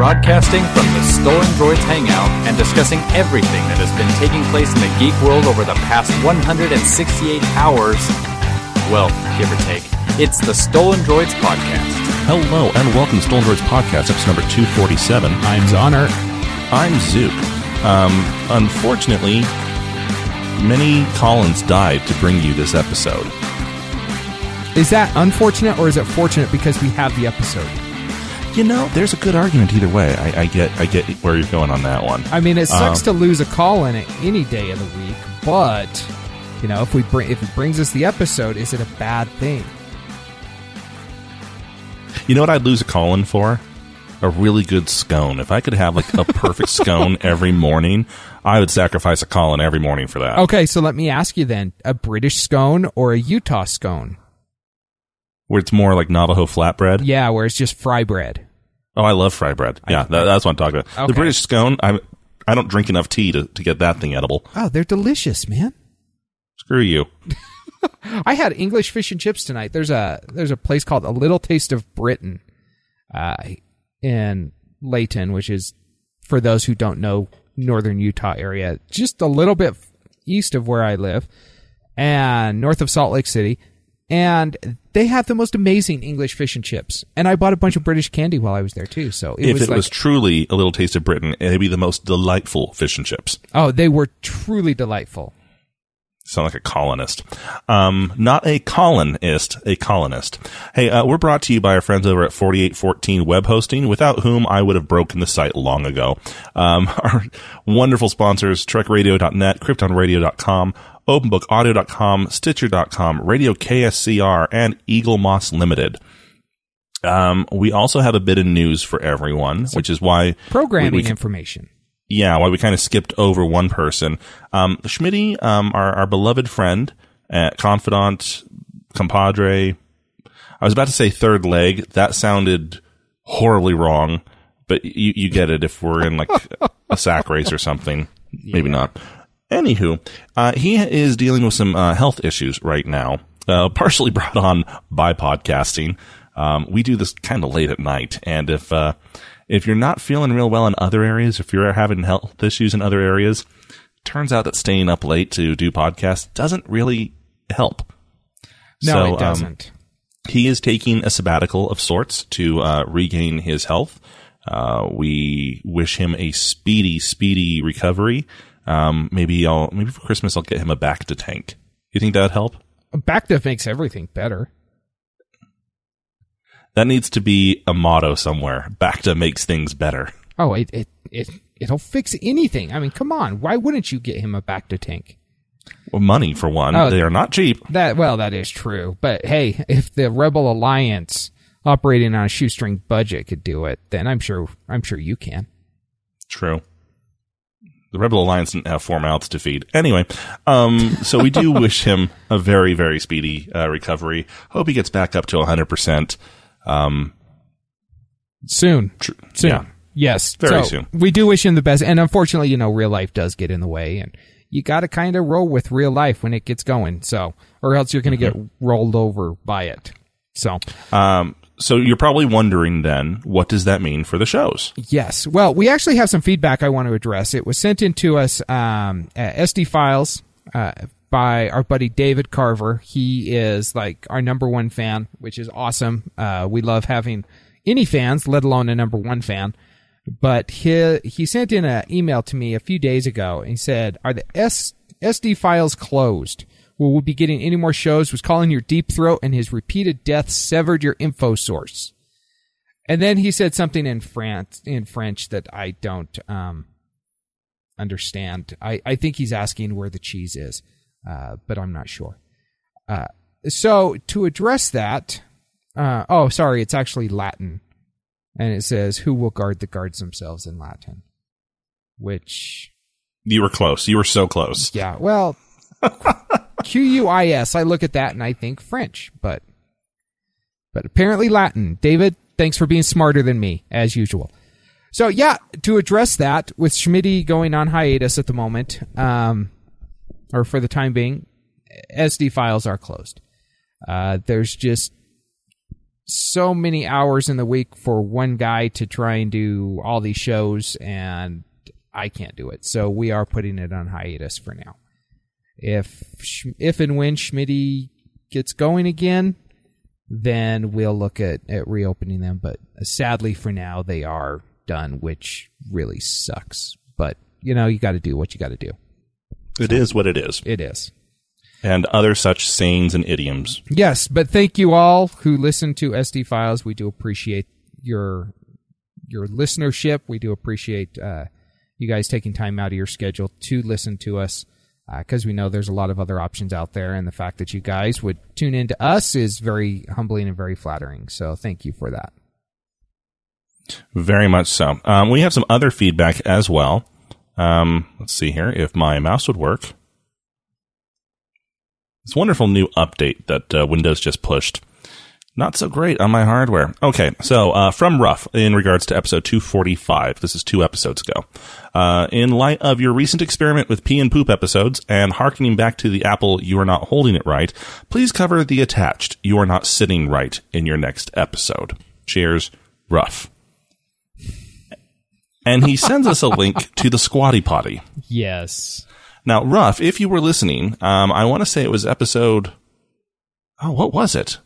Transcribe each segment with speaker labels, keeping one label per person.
Speaker 1: broadcasting from the Stolen Droids Hangout and discussing everything that has been taking place in the geek world over the past 168 hours. Well, give or take. It's the Stolen Droids Podcast.
Speaker 2: Hello and welcome to Stolen Droids Podcast, episode number 247.
Speaker 3: I'm Zoner.
Speaker 2: I'm Zook. Um, unfortunately, many Collins died to bring you this episode.
Speaker 3: Is that unfortunate or is it fortunate because we have the episode?
Speaker 2: You know, there's a good argument either way. I, I get, I get where you're going on that one.
Speaker 3: I mean, it sucks
Speaker 2: Um,
Speaker 3: to lose a call in it any day of the week, but you know, if we bring if it brings us the episode, is it a bad thing?
Speaker 2: You know what I'd lose a call in for? A really good scone. If I could have like a perfect scone every morning, I would sacrifice a call in every morning for that.
Speaker 3: Okay, so let me ask you then: a British scone or a Utah scone?
Speaker 2: Where it's more like Navajo flatbread.
Speaker 3: Yeah, where it's just fry bread.
Speaker 2: Oh, I love fry bread. Yeah, that, that's what I'm talking about.
Speaker 3: Okay.
Speaker 2: The British scone, I I don't drink enough tea to, to get that thing edible.
Speaker 3: Oh, they're delicious, man.
Speaker 2: Screw you.
Speaker 3: I had English fish and chips tonight. There's a there's a place called A Little Taste of Britain, uh, in Layton, which is for those who don't know northern Utah area, just a little bit east of where I live, and north of Salt Lake City. And they have the most amazing English fish and chips. And I bought a bunch of British candy while I was there too. So it
Speaker 2: if
Speaker 3: was
Speaker 2: it
Speaker 3: like,
Speaker 2: was truly a little taste of Britain, it'd be the most delightful fish and chips.
Speaker 3: oh, they were truly delightful.
Speaker 2: Sound like a colonist. Um, not a colonist, a colonist. Hey, uh, we're brought to you by our friends over at 4814 Web Hosting, without whom I would have broken the site long ago. Um, our wonderful sponsors, TrekRadio.net, KryptonRadio.com, OpenBookAudio.com, Stitcher.com, Radio KSCR, and Eaglemoss Limited. Um, we also have a bit of news for everyone, which is why
Speaker 3: Programming
Speaker 2: we- we-
Speaker 3: information.
Speaker 2: Yeah, why we kind of skipped over one person. Um, Schmitty, um, our, our beloved friend, uh, confidant, compadre. I was about to say third leg. That sounded horribly wrong, but you, you get it if we're in like a sack race or something. Maybe not. Anywho, uh, he is dealing with some uh, health issues right now, uh, partially brought on by podcasting. Um, we do this kind of late at night, and if uh, if you're not feeling real well in other areas, if you're having health issues in other areas, turns out that staying up late to do podcasts doesn't really help.
Speaker 3: No,
Speaker 2: So,
Speaker 3: it
Speaker 2: um,
Speaker 3: doesn't.
Speaker 2: he is taking a sabbatical of sorts to uh, regain his health. Uh, we wish him a speedy, speedy recovery. Um, maybe I'll maybe for Christmas I'll get him a Bacta tank. You think that'd help?
Speaker 3: A Bacta makes everything better.
Speaker 2: That needs to be a motto somewhere. Bacta makes things better.
Speaker 3: Oh, it it it it'll fix anything. I mean, come on. Why wouldn't you get him a Bacta tank?
Speaker 2: Well, money for one.
Speaker 3: Oh.
Speaker 2: they are not cheap.
Speaker 3: That well, that is true. But hey, if the Rebel Alliance operating on a shoestring budget could do it, then I'm sure I'm sure you can.
Speaker 2: True. The Rebel Alliance didn't have four mouths to feed. Anyway, um, so we do wish him a very, very speedy uh, recovery. Hope he gets back up to 100%. Um,
Speaker 3: Soon.
Speaker 2: tr-
Speaker 3: Soon.
Speaker 2: Yeah.
Speaker 3: Yes.
Speaker 2: Very
Speaker 3: So,
Speaker 2: soon.
Speaker 3: We do wish him the best. And unfortunately, you know, real life does get in the way and you got to kind of roll with real life when it gets going. So, or else you're going to
Speaker 2: Mm-hmm.
Speaker 3: get rolled over by it. So,
Speaker 2: Um, so you're probably wondering then, what does that mean for the shows?
Speaker 3: Yes. Well, we actually have some feedback I want to address. It was sent in to us um, at SD files uh, by our buddy David Carver. He is like our number one fan, which is awesome. Uh, we love having any fans, let alone a number one fan. But he he sent in an email to me a few days ago and he said, "Are the S, SD files closed? Will we be getting any more shows? Was calling your deep throat and his repeated death severed your info source." And then he said something in France in French that I don't um, understand. I, I think he's asking where the cheese is, uh, but I'm not sure. Uh, so to address that, uh, oh, sorry, it's actually Latin, and it says, "Who will guard the guards themselves?" in Latin, which
Speaker 2: You were close. You were so close.
Speaker 3: yeah, well, Q U I S. I look at that and I think French, but but apparently Latin. David, thanks for being smarter than me as usual. So yeah, to address that with Schmitty going on hiatus at the moment, um, or for the time being, SD files are closed. Uh, there's just so many hours in the week for one guy to try and do all these shows, and I can't do it. So we are putting it on hiatus for now. If if and when Schmitty gets going again, then we'll look at, at reopening them. But sadly, for now, they are done, which really sucks. But you know, you got to do what you got to do.
Speaker 2: It is what it is.
Speaker 3: It is.
Speaker 2: And other such sayings and idioms.
Speaker 3: Yes, but thank you all who listen to SD Files. We do appreciate your your listenership. We do appreciate uh, you guys taking time out of your schedule to listen to us because uh, we know there's a lot of other options out there, and the fact that you guys would tune in to us is very humbling and very flattering. So thank you for that.
Speaker 2: Very much so. Um, we have some other feedback as well. Um, let's see here if my mouse would work. This wonderful new update that uh, Windows just pushed not so great on my hardware. Okay, so uh, from Ruff in regards to episode 245, this is two episodes ago. Uh, in light of your recent experiment with pee and poop episodes and harkening back to the Apple you are not holding it right, please cover the attached you are not sitting right in your next episode. Cheers, Ruff. And he sends us a link to the Squatty Potty.
Speaker 3: Yes.
Speaker 2: Now, Ruff, if you were listening, um, I want to say it was episode. Oh, what was it?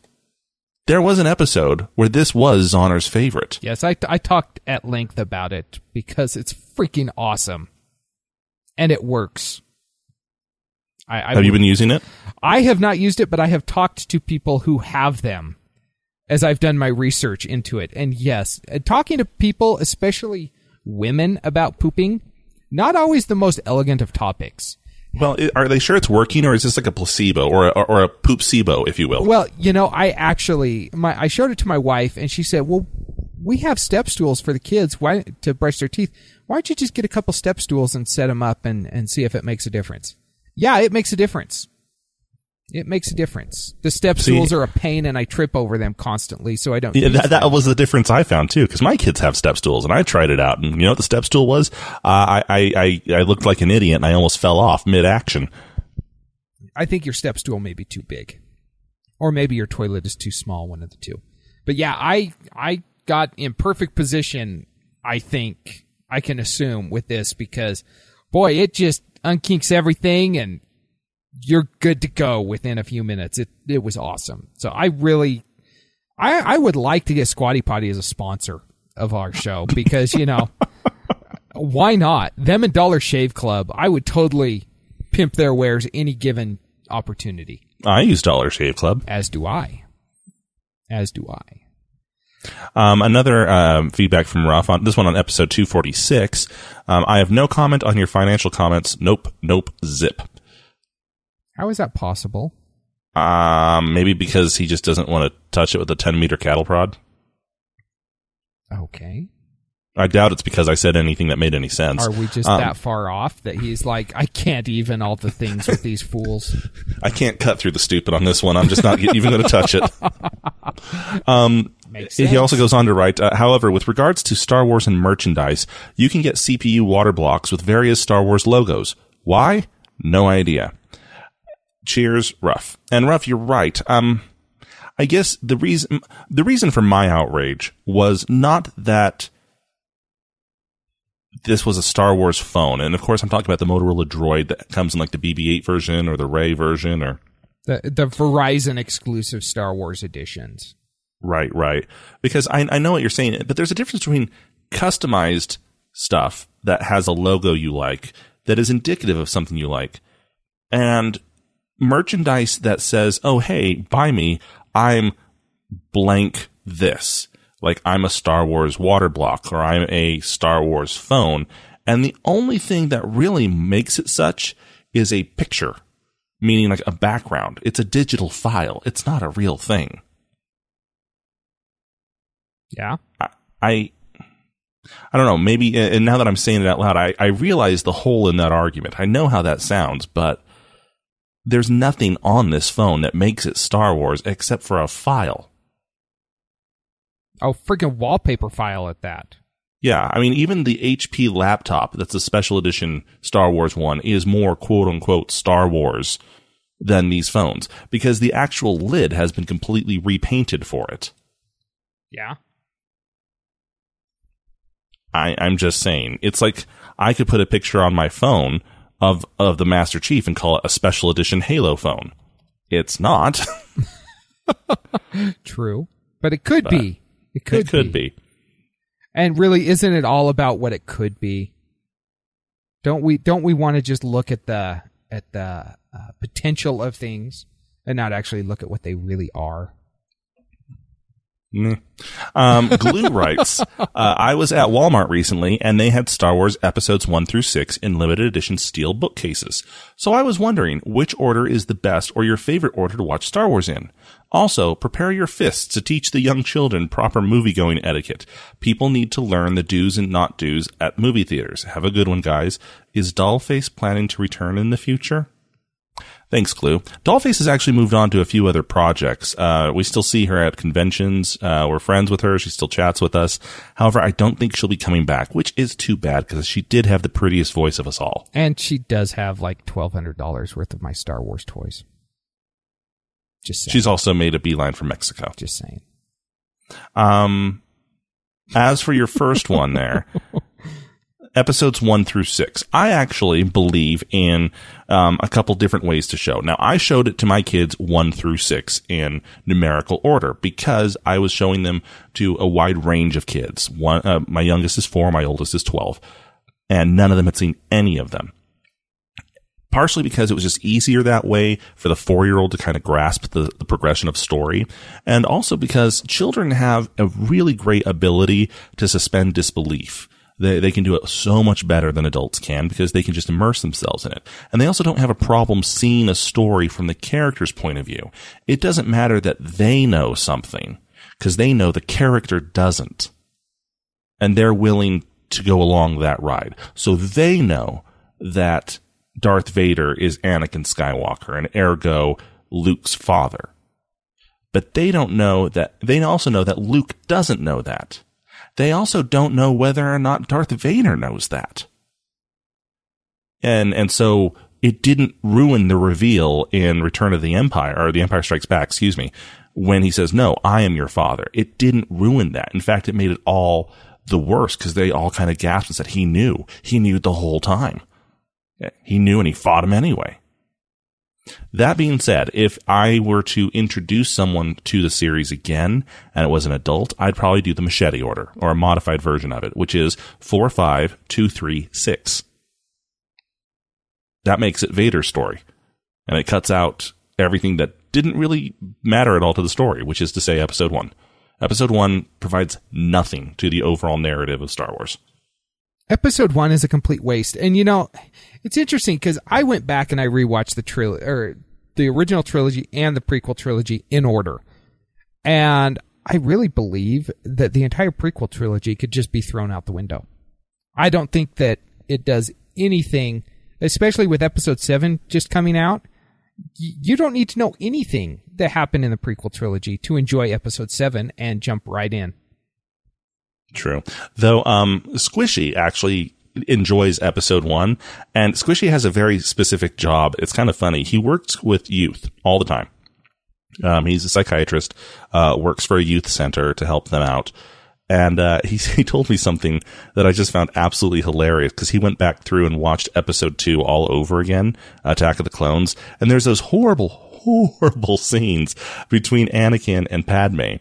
Speaker 2: there was an episode where this was Zoner's favorite.
Speaker 3: Yes, I, I talked at length about it because it's freaking awesome. And it works.
Speaker 2: I, I have you been using it?
Speaker 3: I have not used it, but I have talked to people who have them as I've done my research into it. And yes, uh, talking to people, especially women, about pooping, not always the most elegant of topics.
Speaker 2: Well, are they sure it's working, or is this like a placebo or a, or a poopsibo, if you will?
Speaker 3: Well, you know, I actually my I showed it to my wife, and she said, "Well, we have step stools for the kids. Why to brush their teeth? Why don't you just get a couple step stools and set them up and and see if it makes a difference?" Yeah, it makes a difference. It makes a difference. The step See, stools are a pain, and I trip over them constantly, so I don't.
Speaker 2: Yeah, that, that, was the difference I found too, because my kids have step stools, and I tried it out, and you know what the step stool was? Uh, I, I I looked like an idiot, and I almost fell off mid action.
Speaker 3: I think your step stool may be too big, or maybe your toilet is too small. One of the two. But yeah, I I got in perfect position. I think I can assume with this because, boy, it just unkinks everything and you're good to go within a few minutes. It it was awesome. So I really, I I would like to get Squatty Potty as a sponsor of our show because you know, why not them and Dollar Shave Club? I would totally pimp their wares any given opportunity.
Speaker 2: I use Dollar Shave Club.
Speaker 3: As do I. As do I.
Speaker 2: Um, another um, feedback from Ruff on this one on episode 246. Um, I have no comment on your financial comments. Nope, nope, zip.
Speaker 3: How is that possible?
Speaker 2: Um, maybe because he just doesn't want to touch it with a 10 meter cattle prod.
Speaker 3: Okay.
Speaker 2: I doubt it's because I said anything that made any sense.
Speaker 3: Are we just um, that far off that he's like, I can't even all the things with these fools?
Speaker 2: I can't cut through the stupid on this one. I'm just not even going to touch it. Um, he also goes on to write, uh, however, with regards to Star Wars and merchandise, you can get CPU water blocks with various Star Wars logos. Why? No idea. Cheers, Ruff. And Ruff, you're right. Um, I guess the reason the reason for my outrage was not that this was a Star Wars phone, and of course I'm talking about the Motorola Droid that comes in like the BB-8 version or the Rey version or
Speaker 3: the the Verizon exclusive Star Wars editions.
Speaker 2: Right, right. Because I I know what you're saying, but there's a difference between customized stuff that has a logo you like that is indicative of something you like and merchandise that says, "Oh, hey, buy me. I'm blank this." Like I'm a Star Wars water block or I'm a Star Wars phone. And the only thing that really makes it such is a picture, meaning like a background. It's a digital file. It's not a real thing.
Speaker 3: Yeah.
Speaker 2: I, I, I don't know. Maybe, and now that I'm saying it out loud, I, I realize the hole in that argument. I know how that sounds, but there's nothing on this phone that makes it Star Wars except for a file.
Speaker 3: Oh, freaking wallpaper file at that.
Speaker 2: Yeah, I mean, even the HP laptop that's a special edition Star Wars one is more quote unquote Star Wars than these phones because the actual lid has been completely repainted for it.
Speaker 3: Yeah.
Speaker 2: I, I'm just saying. It's like I could put a picture on my phone of of the Master Chief and call it a special edition Halo phone. It's not.
Speaker 3: True. But it could be. It could,
Speaker 2: it could be.
Speaker 3: And really, isn't it all about what it could be? Don't we? Don't we want to just look at the at the uh, potential of things and not actually look at what they really are?
Speaker 2: Um, Glue writes, uh, I was at Walmart recently and they had Star Wars episodes one through six in limited edition steel bookcases. So I was wondering which order is the best or your favorite order to watch Star Wars in. Also, prepare your fists to teach the young children proper movie going etiquette. People need to learn the do's and not do's at movie theaters. Have a good one, guys. Is Dollface planning to return in the future? Thanks, Clue. Dollface has actually moved on to a few other projects. Uh, we still see her at conventions. Uh, we're friends with her. She still chats with us. However, I don't think she'll be coming back, which is too bad because she did have the prettiest voice of us all.
Speaker 3: And she does have like twelve hundred dollars worth of my Star Wars toys. Just saying.
Speaker 2: She's also made a beeline for Mexico.
Speaker 3: just saying.
Speaker 2: Um, as for your first one there, episodes one through six, I actually believe in um, a couple different ways to show. Now, I showed it to my kids one through six in numerical order because I was showing them to a wide range of kids. One, uh, my youngest is four, my oldest is 12, and none of them had seen any of them partially because it was just easier that way for the four year old to kind of grasp the, the, progression of story. And also because children have a really great ability to suspend disbelief. They, they can do it so much better than adults can because they can just immerse themselves in it. And they also don't have a problem seeing a story from the character's point of view. It doesn't matter that they know something because they know the character doesn't. And they're willing to go along that ride. So they know that Darth Vader is Anakin Skywalker and ergo Luke's father. But they don't know that, they also know that Luke doesn't know that. They also don't know whether or not Darth Vader knows that. And, and so it didn't ruin the reveal in Return of the Empire, or The Empire Strikes Back, excuse me, when he says, no, I am your father. It didn't ruin that. In fact, it made it all the worse because they all kind of gasped and said he knew. He knew the whole time. He knew and he fought him anyway. That being said, if I were to introduce someone to the series again and it was an adult, I'd probably do the machete order or a modified version of it, which is 4, 5, 2, 3, 6. That makes it Vader's story. And it cuts out everything that didn't really matter at all to the story, which is to say episode 1. Episode 1 provides nothing to the overall narrative of Star Wars.
Speaker 3: Episode one is a complete waste. And you know, it's interesting because I went back and I rewatched the trilogy or the original trilogy and the prequel trilogy in order. And I really believe that the entire prequel trilogy could just be thrown out the window. I don't think that it does anything, especially with episode seven just coming out. You don't need to know anything that happened in the prequel trilogy to enjoy episode seven and jump right in.
Speaker 2: True. Though, um, Squishy actually enjoys episode one and Squishy has a very specific job. It's kind of funny. He works with youth all the time. Um, he's a psychiatrist, uh, works for a youth center to help them out. And, uh, he, he told me something that I just found absolutely hilarious because he went back through and watched episode two all over again, Attack of the Clones. And there's those horrible, horrible scenes between Anakin and Padme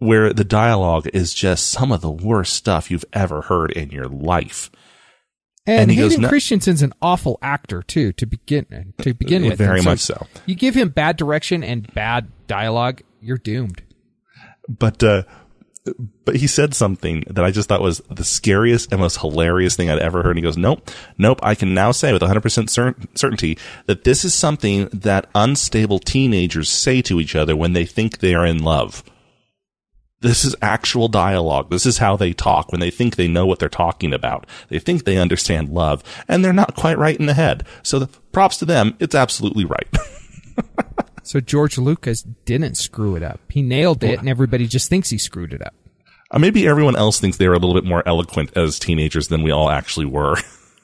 Speaker 2: where the dialogue is just some of the worst stuff you've ever heard in your life.
Speaker 3: And, and Hayden goes, Christensen's an awful actor too to begin to begin with.
Speaker 2: Very so much so.
Speaker 3: You give him bad direction and bad dialogue, you're doomed.
Speaker 2: But uh, but he said something that I just thought was the scariest and most hilarious thing I'd ever heard. And he goes, "Nope, nope. I can now say with 100 percent certainty that this is something that unstable teenagers say to each other when they think they are in love." This is actual dialogue. This is how they talk when they think they know what they're talking about. They think they understand love and they're not quite right in the head. So the props to them. It's absolutely right.
Speaker 3: so George Lucas didn't screw it up. He nailed it and everybody just thinks he screwed it up.
Speaker 2: Uh, maybe everyone else thinks they were a little bit more eloquent as teenagers than we all actually were.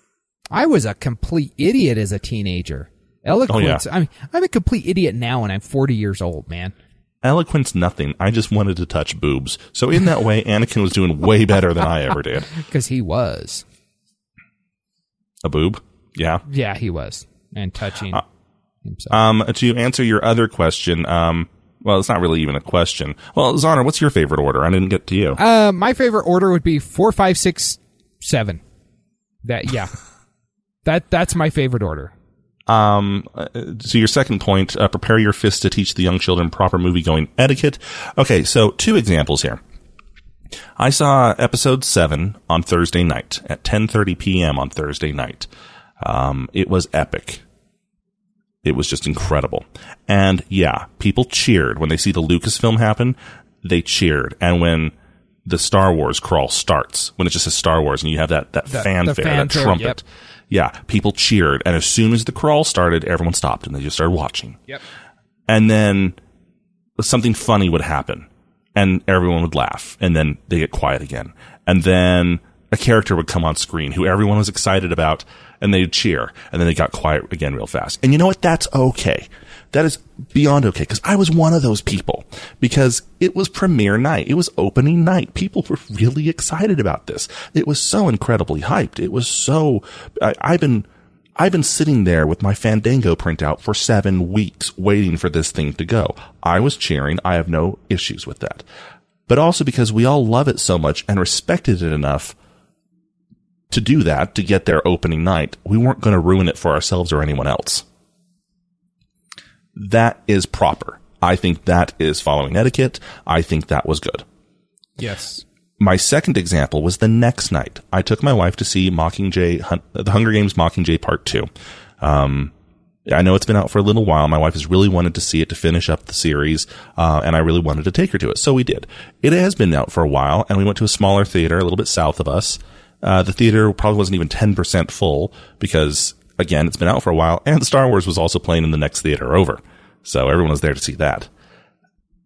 Speaker 3: I was a complete idiot as a teenager. Eloquence. Oh, yeah. I mean, I'm a complete idiot now and I'm 40 years old, man
Speaker 2: Eloquence, nothing. I just wanted to touch boobs. So in that way, Anakin was doing way better than I ever did.
Speaker 3: Because he was.
Speaker 2: A boob? Yeah.
Speaker 3: Yeah, he was. And touching himself.
Speaker 2: Um, to answer your other question, um, well, it's not really even a question. Well, Zoner, what's your favorite order? I didn't get to you.
Speaker 3: Uh, my favorite order would be four, five, six, seven. That yeah, that that's my favorite order.
Speaker 2: Um, uh, so your second point, uh, prepare your fists to teach the young children proper movie going etiquette. Okay, so two examples here. I saw episode seven on Thursday night at 10:30 p.m. on Thursday night. Um, it was epic. It was just incredible. And yeah, people cheered when they see the Lucasfilm happen. They cheered, and when the Star Wars crawl starts, when it just says Star Wars, and you have that that
Speaker 3: The- the
Speaker 2: fanfare, that trumpet.
Speaker 3: yep.
Speaker 2: Yeah, people cheered, and as soon as the crawl started, everyone stopped and they just started watching.
Speaker 3: Yep.
Speaker 2: And then something funny would happen, and everyone would laugh, and then they get quiet again, and then a character would come on screen who everyone was excited about, and they'd cheer, and then they got quiet again real fast. And you know what? That's okay. That is beyond okay because I was one of those people because it was premiere night. It was opening night. People were really excited about this. It was so incredibly hyped. It was so, I, I've been, I've been sitting there with my Fandango printout for seven weeks waiting for this thing to go. I was cheering. I have no issues with that. But also because we all love it so much and respected it enough to do that, to get there opening night, we weren't going to ruin it for ourselves or anyone else. That is proper. I think that is following etiquette. I think that was good.
Speaker 3: Yes.
Speaker 2: My second example was the next night. I took my wife to see Mockingjay, The Hunger Games Mockingjay Part 2. Um, I know it's been out for a little while. My wife has really wanted to see it to finish up the series, uh, and I really wanted to take her to it. So we did. It has been out for a while, and we went to a smaller theater a little bit south of us. Uh, the theater probably wasn't even 10% full because, again, it's been out for a while, and Star Wars was also playing in the next theater over. So everyone was there to see that.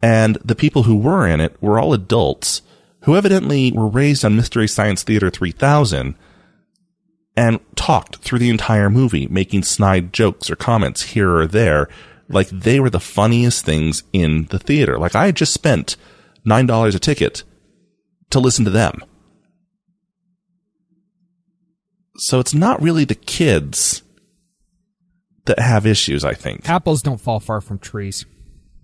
Speaker 2: And the people who were in it were all adults who evidently were raised on Mystery Science Theater 3000 and talked through the entire movie, making snide jokes or comments here or there, like they were the funniest things in the theater. Like I had just spent $9 a ticket to listen to them. So it's not really the kids that have issues, I think.
Speaker 3: Apples don't fall far from trees.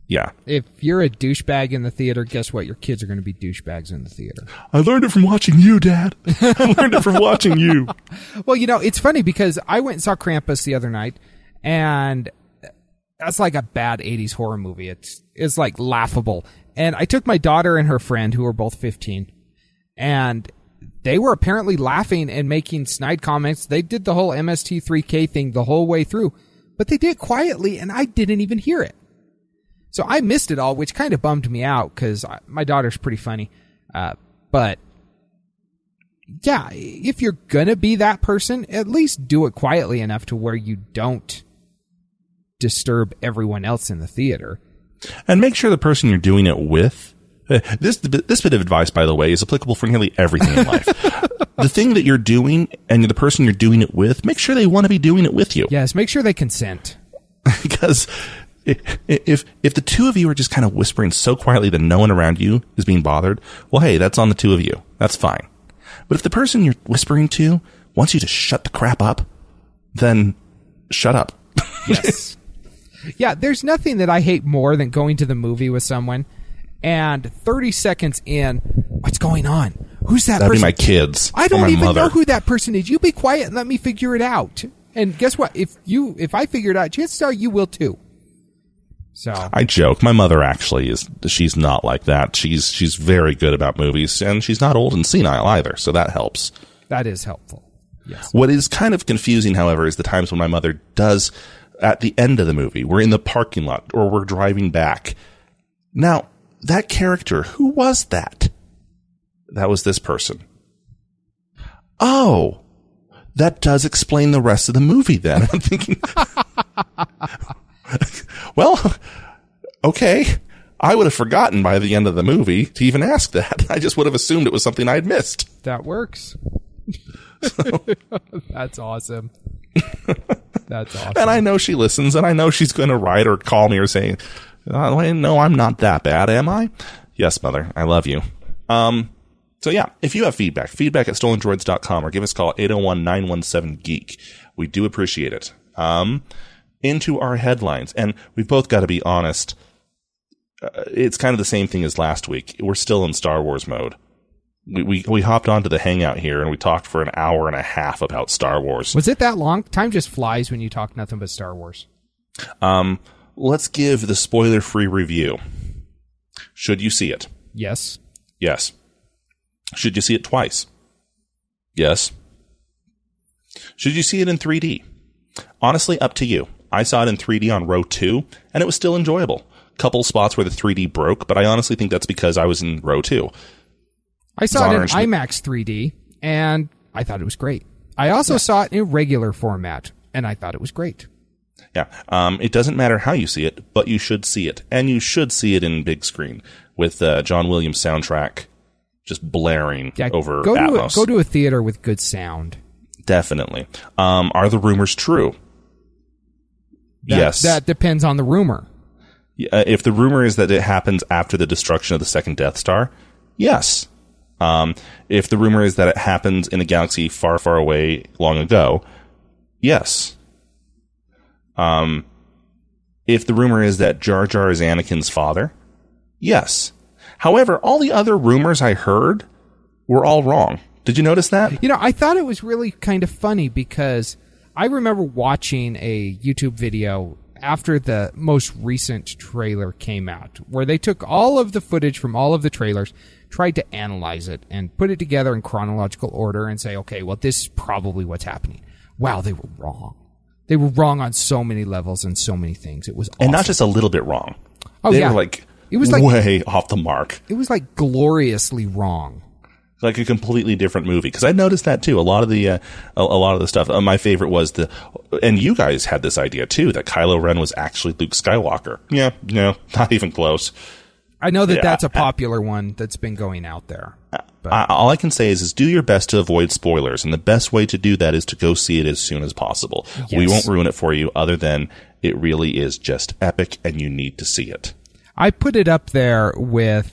Speaker 2: Yeah.
Speaker 3: If you're a douchebag in the theater, guess what? Your kids are going to be douchebags in the theater.
Speaker 2: I learned it from watching you, Dad. I learned it from watching you.
Speaker 3: Well, you know, it's funny because I went and saw Krampus the other night, and that's like a bad '80s horror movie. It's it's like laughable. And I took my daughter and her friend, who were both 15, and they were apparently laughing and making snide comments. They did the whole MST3K thing the whole way through, but they did it quietly, and I didn't even hear it. So I missed it all, which kind of bummed me out because my daughter's pretty funny. Uh, but yeah, if you're gonna be that person, at least do it quietly enough to where you don't disturb everyone else in the theater.
Speaker 2: And make sure the person you're doing it with. This this bit of advice, by the way, is applicable for nearly everything in life. the thing that you're doing and the person you're doing it with, make sure they want to be doing it with you.
Speaker 3: Yes, make sure they consent.
Speaker 2: because if if the two of you are just kind of whispering so quietly that no one around you is being bothered, well, hey, that's on the two of you. That's fine. But if the person you're whispering to wants you to shut the crap up, then shut up.
Speaker 3: Yes. yeah, there's nothing that I hate more than going to the movie with someone and 30 seconds in, what's going on? Who's that
Speaker 2: That'd be
Speaker 3: person?
Speaker 2: my kids.
Speaker 3: I don't even
Speaker 2: mother.
Speaker 3: know who that person is. You be quiet and let me figure it out. And guess what? If you if I figure it out, chances are you will too. So
Speaker 2: I joke. My mother actually is. She's not like that. She's she's very good about movies, and she's not old and senile either. So that helps.
Speaker 3: that is helpful. Yes.
Speaker 2: What is kind of confusing, however, is the times when my mother does at the end of the movie. We're in the parking lot or we're driving back. Now that character, who was that? That was this person. Oh, that does explain the rest of the movie. Then I'm thinking. well, okay. I would have forgotten by the end of the movie to even ask that. I just would have assumed it was something I'd missed.
Speaker 3: That works. That's awesome. That's awesome.
Speaker 2: And I know she listens and I know she's going to write or call me or say, Uh, no, I'm not that bad, am I? Yes, mother, I love you. Um, so yeah, if you have feedback, feedback at stolendroids.com or give us a call at 801-917-GEEK. We do appreciate it. Um, into our headlines. And we've both got to be honest. Uh, it's kind of the same thing as last week. We're still in Star Wars mode. We, we, we hopped onto the hangout here and we talked for an hour and a half about Star Wars.
Speaker 3: Was it that long? Time just flies when you talk nothing but Star Wars.
Speaker 2: Um, let's give the spoiler free review. Should you see it?
Speaker 3: Yes.
Speaker 2: Yes. Should you see it twice? Yes. Should you see it in 3D? Honestly, up to you. I saw it in 3D on row 2, and it was still enjoyable. Couple spots where the 3D broke, but I honestly think that's because I was in row 2.
Speaker 3: I saw it in IMAX 3D, and I thought it was great. I also yeah. saw it in regular format, and I thought it was great.
Speaker 2: Yeah. Um, it doesn't matter how you see it, but you should see it. And you should see it in big screen with uh, John Williams soundtrack just blaring yeah, over
Speaker 3: go
Speaker 2: Atmos.
Speaker 3: To a, go to a theater with good sound.
Speaker 2: Definitely. Um, are the rumors true?
Speaker 3: That,
Speaker 2: yes.
Speaker 3: That depends on the rumor.
Speaker 2: Uh, if the rumor is that it happens after the destruction of the second Death Star, yes. Um, if the rumor is that it happens in a galaxy far, far away long ago, yes. Um, if the rumor is that Jar Jar is Anakin's father, yes. However, all the other rumors I heard were all wrong. Did you notice that?
Speaker 3: You know, I thought it was really kind of funny because I remember watching a YouTube video after the most recent trailer came out where they took all of the footage from all of the trailers, tried to analyze it and put it together in chronological order and say, okay, well, this is probably what's happening. Wow, they were wrong. They were wrong on so many levels and so many things. It was awesome.
Speaker 2: And not just a little bit wrong.
Speaker 3: Oh,
Speaker 2: they
Speaker 3: yeah.
Speaker 2: were like
Speaker 3: it was like
Speaker 2: way off the mark.
Speaker 3: It was like gloriously wrong.
Speaker 2: Like a completely different movie because I noticed that too. A lot of the uh, a, a, lot of the stuff. Uh, my favorite was the, and you guys had this idea too that Kylo Ren was actually Luke Skywalker. Yeah, no, not even close.
Speaker 3: I know that yeah, that's a popular I, one that's been going out there.
Speaker 2: I, all I can say is, is do your best to avoid spoilers, and the best way to do that is to go see it as soon as possible. Yes. We won't ruin it for you, other than it really is just epic, and you need to see it.
Speaker 3: I put it up there with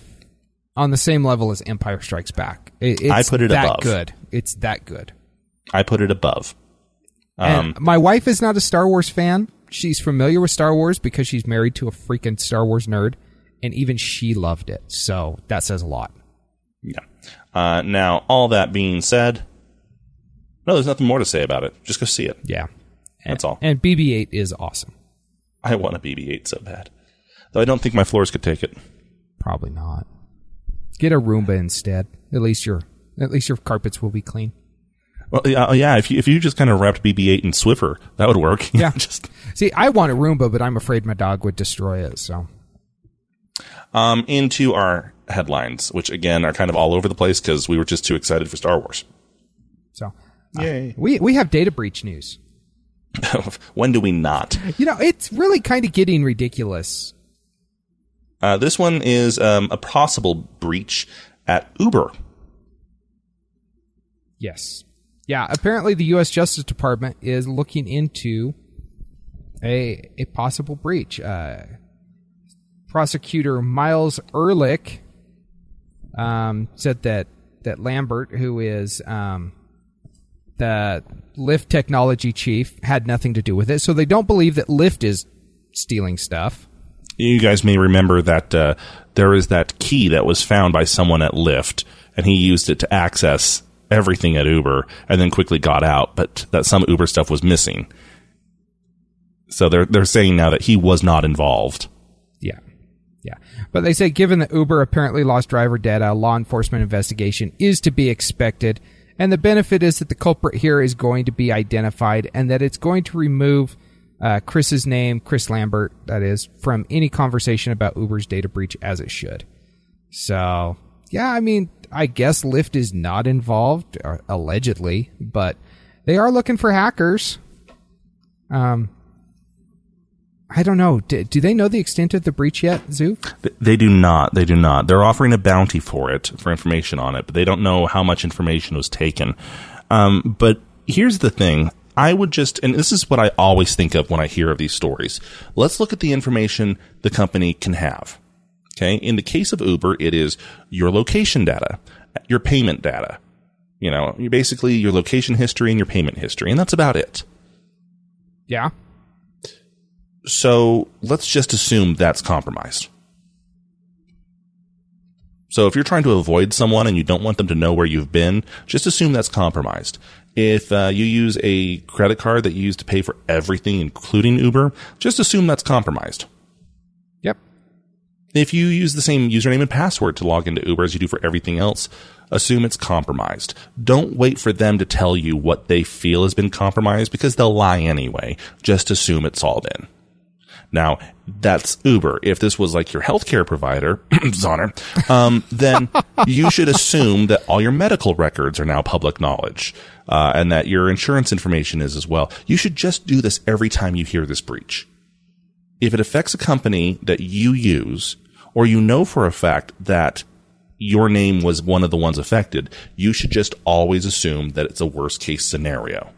Speaker 3: on the same level as Empire Strikes Back. It,
Speaker 2: I put it
Speaker 3: that
Speaker 2: above.
Speaker 3: good. It's that good.
Speaker 2: I put it above.
Speaker 3: Um, my wife is not a Star Wars fan. She's familiar with Star Wars because she's married to a freaking Star Wars nerd, and even she loved it. So that says a lot.
Speaker 2: Yeah. Uh, now, all that being said, no, there's nothing more to say about it. Just go see it.
Speaker 3: Yeah.
Speaker 2: That's all.
Speaker 3: And BB-8 is awesome.
Speaker 2: I want a BB-8 so bad. Though I don't think my floors could take it.
Speaker 3: Probably not. Get a Roomba instead. At least your at least your carpets will be clean.
Speaker 2: Well, yeah, yeah. If you if you just kind of wrapped BB-8 in Swiffer, that would work.
Speaker 3: Yeah.
Speaker 2: just
Speaker 3: see, I want a Roomba, but I'm afraid my dog would destroy it. So,
Speaker 2: um, into our headlines, which again are kind of all over the place because we were just too excited for Star Wars.
Speaker 3: So, yay! Uh, we we have data breach news.
Speaker 2: when do we not?
Speaker 3: You know, it's really kind of getting ridiculous.
Speaker 2: Uh, this one is um, a possible breach at Uber.
Speaker 3: Yes. Yeah, apparently the U.S. Justice Department is looking into a a possible breach. Uh, prosecutor Miles Ehrlich um, said that that Lambert, who is um, the Lyft technology chief, had nothing to do with it. So they don't believe that Lyft is stealing stuff
Speaker 2: you guys may remember that uh, there is that key that was found by someone at Lyft, and he used it to access everything at Uber, and then quickly got out. But that some Uber stuff was missing. So they're they're saying now that he was not involved.
Speaker 3: Yeah. But they say given that Uber apparently lost driver data, a law enforcement investigation is to be expected. And the benefit is that the culprit here is going to be identified and that it's going to remove uh, Chris's name, Chris Lambert, that is, from any conversation about Uber's data breach as it should. So, yeah, I mean, I guess Lyft is not involved, uh, allegedly, but they are looking for hackers. Um, I don't know. Do, do, they know the extent of the breach yet, Zoo?
Speaker 2: They do not. They do not. They're offering a bounty for it, for information on it, but they don't know how much information was taken. Um, but here's the thing I would just, and this is what I always think of when I hear of these stories. Let's look at the information the company can have. Okay. In the case of Uber, it is your location data, your payment data. You know, basically your location history and your payment history, and that's about it.
Speaker 3: Yeah.
Speaker 2: So let's just assume that's compromised. So if you're trying to avoid someone and you don't want them to know where you've been, just assume that's compromised. If uh, you use a credit card that you use to pay for everything, including Uber, just assume that's compromised.
Speaker 3: Yep.
Speaker 2: If you use the same username and password to log into Uber as you do for everything else, assume it's compromised. Don't wait for them to tell you what they feel has been compromised because they'll lie anyway. Just assume it's all been. Now, that's Uber. If this was like your healthcare provider, Zoner, um, then you should assume that all your medical records are now public knowledge, uh, and that your insurance information is as well. You should just do this every time you hear this breach. If it affects a company that you use, or you know for a fact that your name was one of the ones affected, you should just always assume that it's a worst case scenario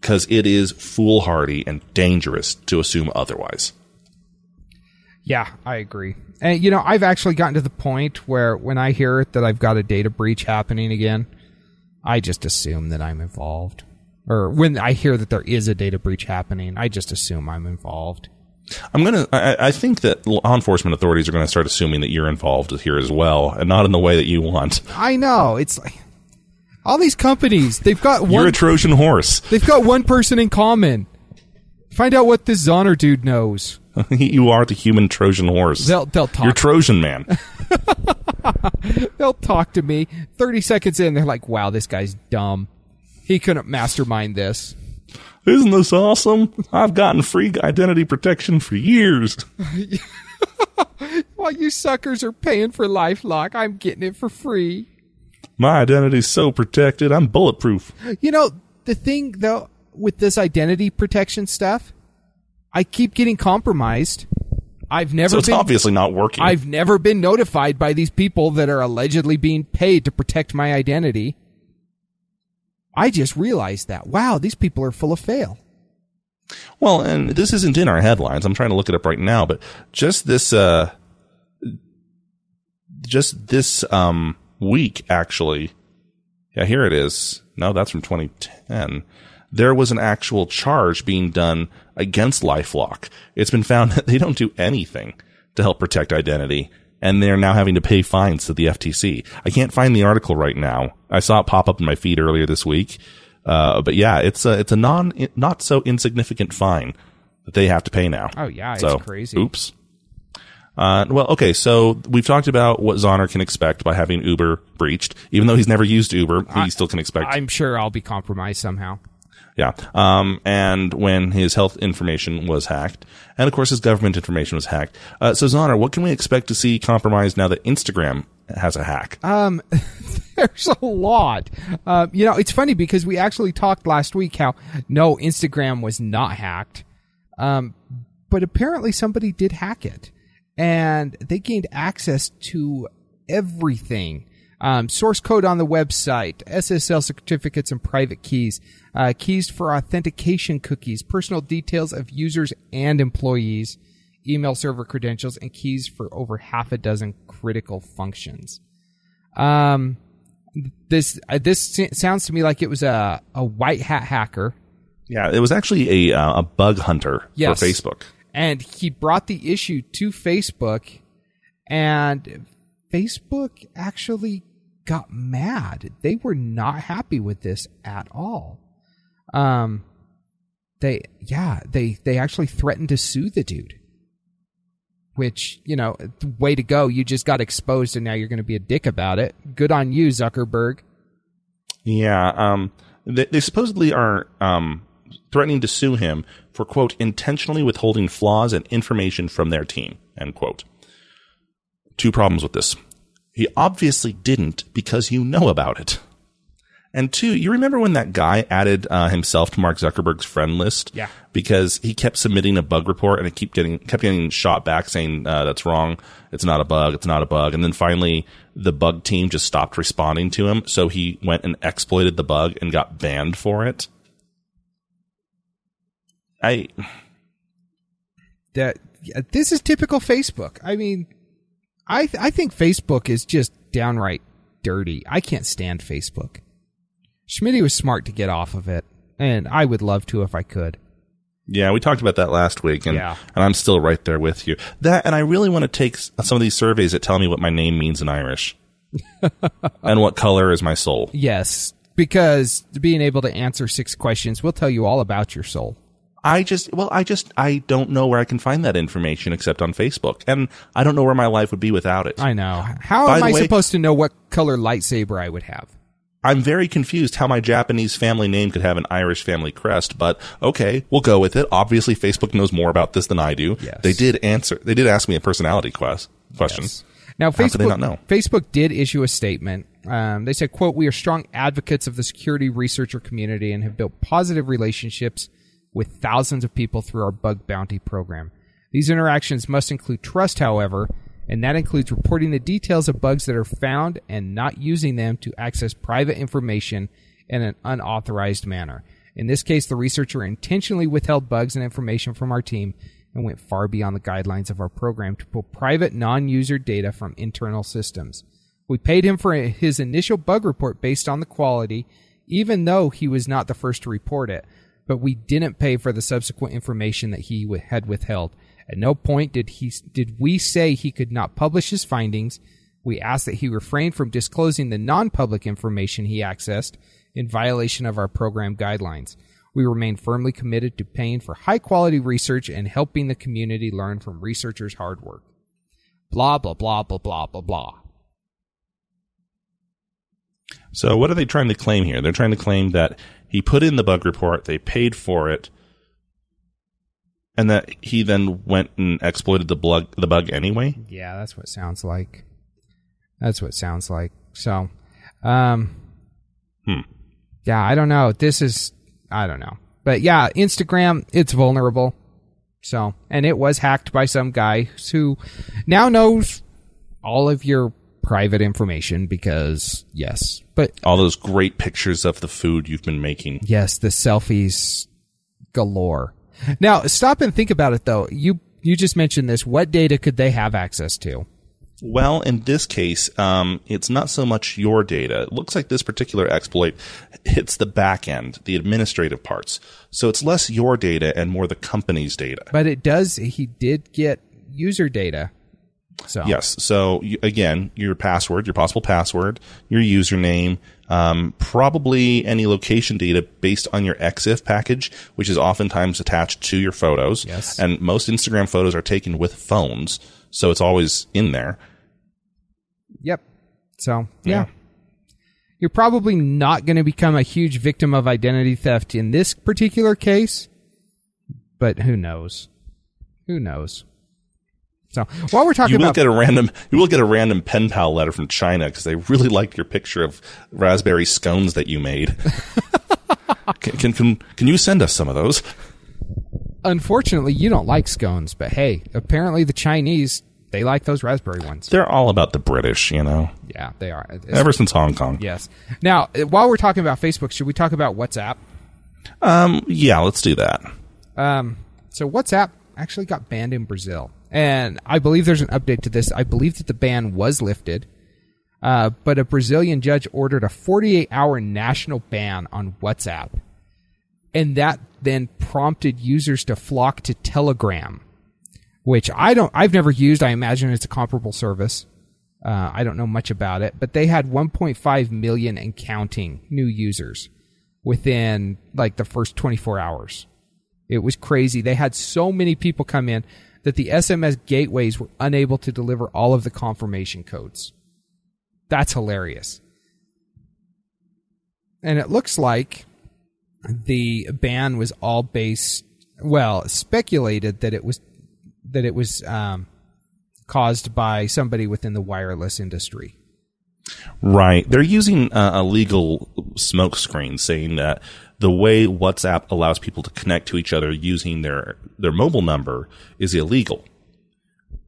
Speaker 2: because it is foolhardy and dangerous to assume otherwise.
Speaker 3: Yeah, I agree. And you know, I've actually gotten to the point where when I hear that I've got a data breach happening again, I just assume that I'm involved. Or when I hear that there is a data breach happening, I just assume I'm involved.
Speaker 2: I'm gonna. I, I think that law enforcement authorities are going to start assuming that you're involved here as well, and not in the way that you want.
Speaker 3: I know it's like all these companies. They've got one.
Speaker 2: You're a Trojan horse.
Speaker 3: They've got one person in common. Find out what this Zoner dude knows.
Speaker 2: you are the human Trojan horse.
Speaker 3: They'll they'll talk.
Speaker 2: You're Trojan man.
Speaker 3: they'll talk to me. Thirty seconds in, they're like, "Wow, this guy's dumb. He couldn't mastermind this."
Speaker 2: Isn't this awesome? I've gotten free identity protection for years.
Speaker 3: While you suckers are paying for LifeLock, I'm getting it for free.
Speaker 2: My identity's so protected, I'm bulletproof.
Speaker 3: You know, the thing though with this identity protection stuff, I keep getting compromised. I've never
Speaker 2: So it's
Speaker 3: been,
Speaker 2: obviously not working.
Speaker 3: I've never been notified by these people that are allegedly being paid to protect my identity. I just realized that. Wow, these people are full of fail.
Speaker 2: Well, and this isn't in our headlines. I'm trying to look it up right now, but just this, uh, just this, um, week, actually. Yeah, here it is. No, that's from 2010. There was an actual charge being done against LifeLock. It's been found that they don't do anything to help protect identity, and they're now having to pay fines to the FTC. I can't find the article right now. I saw it pop up in my feed earlier this week. Uh, but yeah, it's a, it's a non, not so insignificant fine that they have to pay now.
Speaker 3: Oh yeah, it's crazy.
Speaker 2: Oops. Uh, well, okay, so we've talked about what Zoner can expect by having Uber breached. Even though he's never used Uber, he still can expect.
Speaker 3: I'm sure I'll be compromised somehow.
Speaker 2: yeah. Um, and when his health information was hacked, and of course his government information was hacked. Uh, so Zoner, what can we expect to see compromised now that Instagram has a hack?
Speaker 3: Um, there's a lot. Uh, you know, it's funny because we actually talked last week how no, Instagram was not hacked. Um, but apparently somebody did hack it and they gained access to everything. Um, source code on the website, SSL certificates and private keys, uh, keys for authentication cookies, personal details of users and employees, email server credentials, and keys for over half a dozen critical functions. Um, this uh, this sounds to me like it was a a white hat hacker,
Speaker 2: yeah, it was actually a uh, a bug hunter
Speaker 3: Yes.
Speaker 2: for Facebook.
Speaker 3: And he brought the issue to Facebook, and Facebook actually got mad. They were not happy with this at all. Um, they yeah they they actually threatened to sue the dude. Which you know, way to go! You just got exposed, and now you're going to be a dick about it. Good on you, Zuckerberg.
Speaker 2: Yeah, um, they, they supposedly are um, threatening to sue him for quote intentionally withholding flaws and information from their team. End quote. Two problems with this. He obviously didn't because you know about it. And two, you remember when that guy added uh, himself to Mark Zuckerberg's friend list?
Speaker 3: Yeah.
Speaker 2: Because he kept submitting a bug report and it kept getting kept getting shot back saying uh, that's wrong. It's not a bug. It's not a bug. And then finally, the bug team just stopped responding to him. So he went and exploited the bug and got banned for it. I
Speaker 3: that this is typical Facebook. I mean, I th- I think Facebook is just downright dirty. I can't stand Facebook. Schmitty was smart to get off of it, and I would love to if I could.
Speaker 2: Yeah, we talked about that last week, and
Speaker 3: Yeah.
Speaker 2: and I'm still right there with you. That, and I really want to take some of these surveys that tell me what my name means in Irish, and what color is my soul.
Speaker 3: Yes, because being able to answer six questions will tell you all about your soul.
Speaker 2: I just, well, I just, I don't know where I can find that information except on Facebook, and I don't know where my life would be without it.
Speaker 3: I know. How
Speaker 2: By
Speaker 3: am I
Speaker 2: way-
Speaker 3: supposed to know what color lightsaber I would have?
Speaker 2: I'm very confused how my Japanese family name could have an Irish family crest, but okay, we'll go with it. Obviously, Facebook knows more about this than I do.
Speaker 3: Yes.
Speaker 2: They did answer. They did ask me a personality quest question.
Speaker 3: Yes. Now,
Speaker 2: How
Speaker 3: Facebook,
Speaker 2: could they not know?
Speaker 3: Facebook did issue a statement. Um, they said, "quote We are strong advocates of the security researcher community and have built positive relationships with thousands of people through our bug bounty program. These interactions must include trust, however, and that includes reporting the details of bugs that are found and not using them to access private information in an unauthorized manner. In this case, the researcher intentionally withheld bugs and information from our team and went far beyond the guidelines of our program to pull private non user data from internal systems. We paid him for his initial bug report based on the quality, even though he was not the first to report it, but we didn't pay for the subsequent information that he had withheld. At no point did he did we say he could not publish his findings. We asked that he refrain from disclosing the non-public information he accessed in violation of our program guidelines. We remain firmly committed to paying for high quality research and helping the community learn from researchers' hard work. Blah blah blah blah blah blah blah.
Speaker 2: So what are they trying to claim here? They're trying to claim that he put in the bug report, they paid for it, and that he then went and exploited the bug the bug anyway.
Speaker 3: Yeah, that's what it sounds like. That's what it sounds like. So, um,
Speaker 2: Hmm.
Speaker 3: yeah, I don't know. This is, I don't know. But yeah, Instagram, it's vulnerable. So, and it was hacked by some guy who now knows all of your private information because, yes. But
Speaker 2: All those great pictures of the food you've been making.
Speaker 3: yes, the selfies galore. Now, stop and think about it though. You, you just mentioned this. What data could they have access to?
Speaker 2: Well, in this case, um, it's not so much your data. It looks like this particular exploit hits the back end, the administrative parts. So it's less your data and more the company's data.
Speaker 3: But it does. He did get user data. So
Speaker 2: Yes. So you, again, your password, your possible password, your username, um, probably any location data based on your EXIF package, which is oftentimes attached to your photos.
Speaker 3: Yes.
Speaker 2: And most Instagram photos are taken with phones, so it's always in there.
Speaker 3: Yep. So yeah.
Speaker 2: Yeah.
Speaker 3: You're probably not going to become a huge victim of identity theft in this particular case, but who knows? Who knows? So while we're talking
Speaker 2: You will
Speaker 3: about
Speaker 2: get a random, you will get a random pen pal letter from China because they really liked your picture of raspberry scones that you made. can, can can can you send us some of those?
Speaker 3: unfortunately, you don't like scones, but hey, apparently the Chinese they like those raspberry ones.
Speaker 2: They're all about the British, you know.
Speaker 3: Yeah, they are. It's-
Speaker 2: Ever since Hong Kong.
Speaker 3: yes. Now, uh, while we're talking about Facebook, should we talk about WhatsApp?
Speaker 2: Um. Yeah. Let's do that.
Speaker 3: Um, so WhatsApp actually got banned in Brazil, and I believe there's an update to this. I believe that the ban was lifted, uh, but a Brazilian judge ordered a 48-hour national ban on WhatsApp, and that then prompted users to flock to Telegram, which I don't. I've never used. I imagine it's a comparable service. Uh, I don't know much about it, but they had 1.5 million and counting new users within like the first 24 hours. It was crazy. They had so many people come in that the SMS gateways were unable to deliver all of the confirmation codes. That's hilarious. And it looks like the ban was all based well, speculated that it was that it was um, caused by somebody within the wireless industry.
Speaker 2: Right. They're using uh, a legal smokescreen saying that the way WhatsApp allows people to connect to each other using their, their mobile number is illegal.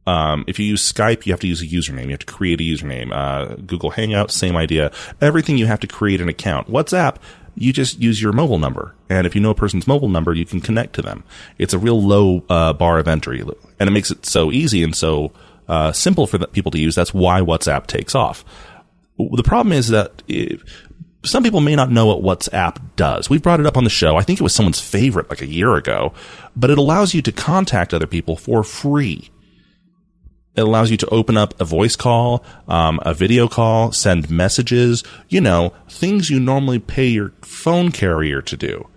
Speaker 2: Um, if you use Skype, you have to use a username. You have to create a username. Uh, Google Hangout, same idea. Everything you have to create an account. WhatsApp, you just use your mobile number. And if you know a person's mobile number, you can connect to them. It's a real low uh, bar of entry. And it makes it so easy and so uh, simple for people to use. That's why WhatsApp takes off. The problem is that if, some people may not know what WhatsApp does. We've brought it up on the show. I think it was someone's favorite like a year ago, but it allows you to contact other people for free. It allows you to open up a voice call, um, a video call, send messages, you know, things you normally pay your phone carrier to do.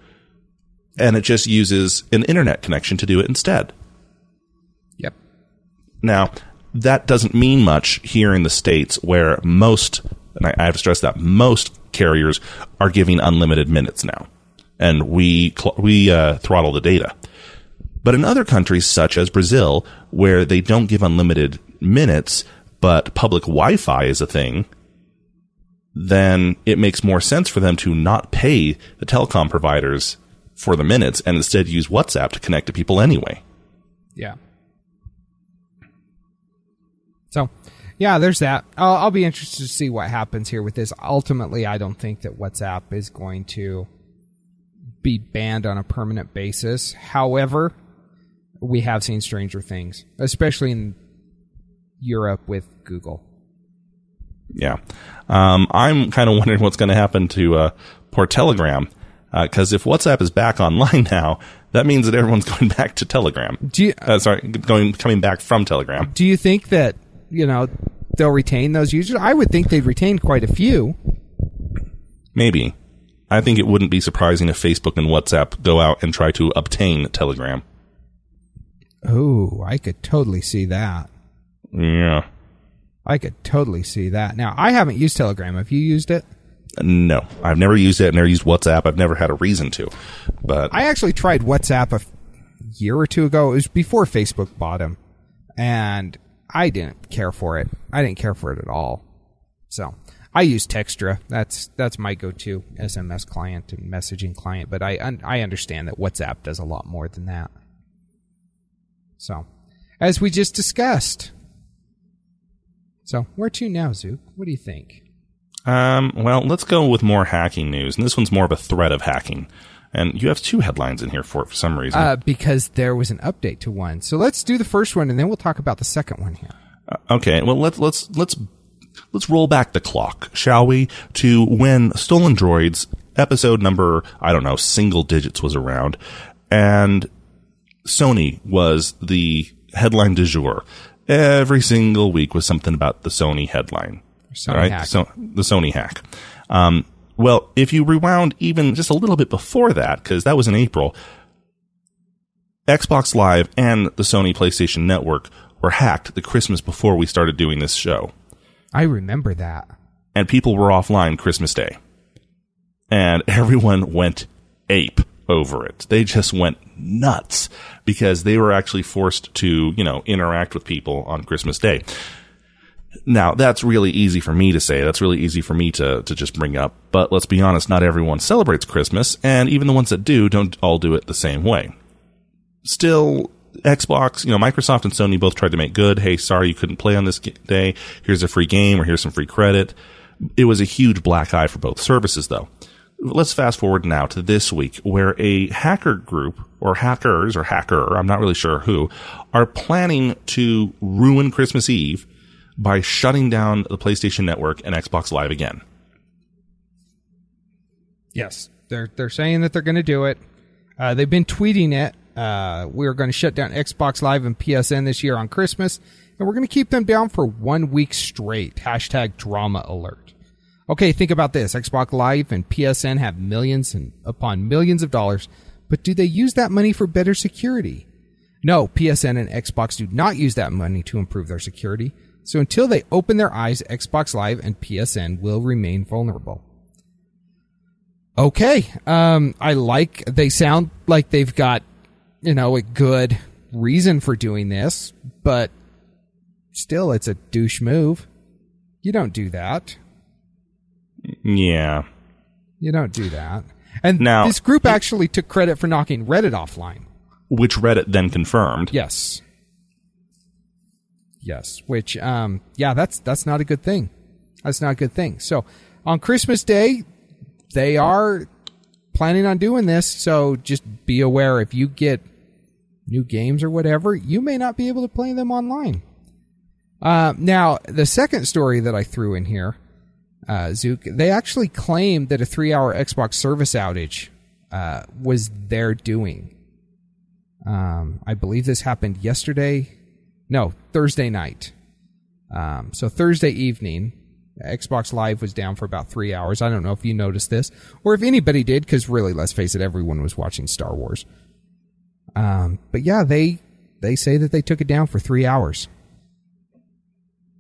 Speaker 2: And it just uses an internet connection to do it instead.
Speaker 3: Yep.
Speaker 2: Now, that doesn't mean much here in the States where most, and I, I have to stress that, most carriers are giving unlimited minutes now. And we, we, uh, throttle the data. But in other countries, such as Brazil, where they don't give unlimited minutes, but public Wi Fi is a thing, then it makes more sense for them to not pay the telecom providers for the minutes and instead use WhatsApp to connect to people anyway.
Speaker 3: Yeah. So, yeah, there's that. I'll, I'll, be interested to see what happens here with this. Ultimately, I don't think that WhatsApp is going to be banned on a permanent basis. However, we have seen stranger things, especially in Europe with Google.
Speaker 2: Yeah. Um, I'm kind of wondering what's going to happen to uh, poor Telegram. Because uh, if WhatsApp is back online now, that means that everyone's going back to Telegram.
Speaker 3: Do you,
Speaker 2: uh, sorry, going coming back from Telegram.
Speaker 3: Do you think that you know they'll retain those users? I would think they've retained quite a few.
Speaker 2: Maybe. I think it wouldn't be surprising if Facebook and WhatsApp go out and try to obtain Telegram.
Speaker 3: Oh, I could totally see that.
Speaker 2: Yeah.
Speaker 3: I could totally see that. Now, I haven't used Telegram. Have you used it?
Speaker 2: No, I've never used it. I've never used WhatsApp. I've never had a reason to. But
Speaker 3: I actually tried WhatsApp a year or two ago. It was before Facebook bought them, and I didn't care for it. I didn't care for it at all. So I use Textra. That's that's my go-to SMS client and messaging client. But I I understand that WhatsApp does a lot more than that. So, as we just discussed. So, where to now, Zook? What do you think?
Speaker 2: Um, well, let's go with more hacking news. And this one's more of a threat of hacking. And you have two headlines in here for it for some reason.
Speaker 3: Uh, because there was an update to one. So let's do the first one and then we'll talk about the second one here.
Speaker 2: Uh, okay. Well, let's, let's, let's, let's roll back the clock, shall we, to when Stolen Droids episode number, I don't know, single digits was around. And Sony was the headline du jour. Every single week was something about the Sony headline.
Speaker 3: Sony right? hack.
Speaker 2: So the Sony hack. Um, well, if you rewound even just a little bit before that, because that was in April, Xbox Live and the Sony PlayStation Network were hacked the Christmas before we started doing this show.
Speaker 3: I remember that.
Speaker 2: And people were offline Christmas Day. And everyone went ape over it. They just went nuts because they were actually forced to, you know, interact with people on Christmas Day. Now, that's really easy for me to say. That's really easy for me to, to just bring up. But let's be honest, not everyone celebrates Christmas, and even the ones that do don't all do it the same way. Still, Xbox, you know, Microsoft and Sony both tried to make good. Hey, sorry you couldn't play on this day. Here's a free game or here's some free credit. It was a huge black eye for both services, though let's fast forward now to this week where a hacker group or hackers or hacker, I'm not really sure who, are planning to ruin Christmas Eve by shutting down the PlayStation Network and Xbox Live again.
Speaker 3: Yes, they're they're saying that they're going to do it. Uh, they've been tweeting it. Uh, we're going to shut down Xbox Live and PSN this year on Christmas, and we're going to keep them down for one week straight. Hashtag drama alert. Okay, think about this. Xbox Live and PSN have millions and upon millions of dollars, but do they use that money for better security? No, PSN and Xbox do not use that money to improve their security. So until they open their eyes, Xbox Live and PSN will remain vulnerable. Okay, um, I like, they sound like they've got, you know, a good reason for doing this, but still, it's a douche move. You don't do that.
Speaker 2: Yeah.
Speaker 3: You don't do that. And
Speaker 2: now,
Speaker 3: this group actually took credit for knocking Reddit offline.
Speaker 2: Which Reddit then confirmed.
Speaker 3: Yes. Yes, which um yeah, that's that's not a good thing. That's not a good thing. So on Christmas Day, they are planning on doing this, so just be aware if you get new games or whatever, you may not be able to play them online. Uh, now, the second story that I threw in here, uh, Zook, they actually claimed that a three-hour Xbox service outage uh, was their doing. Um, I believe this happened yesterday. No, Thursday night. Um, so Thursday evening, Xbox Live was down for about three hours. I don't know if you noticed this or if anybody did, because really, let's face it, everyone was watching Star Wars. Um, but yeah, they they say that they took it down for three hours.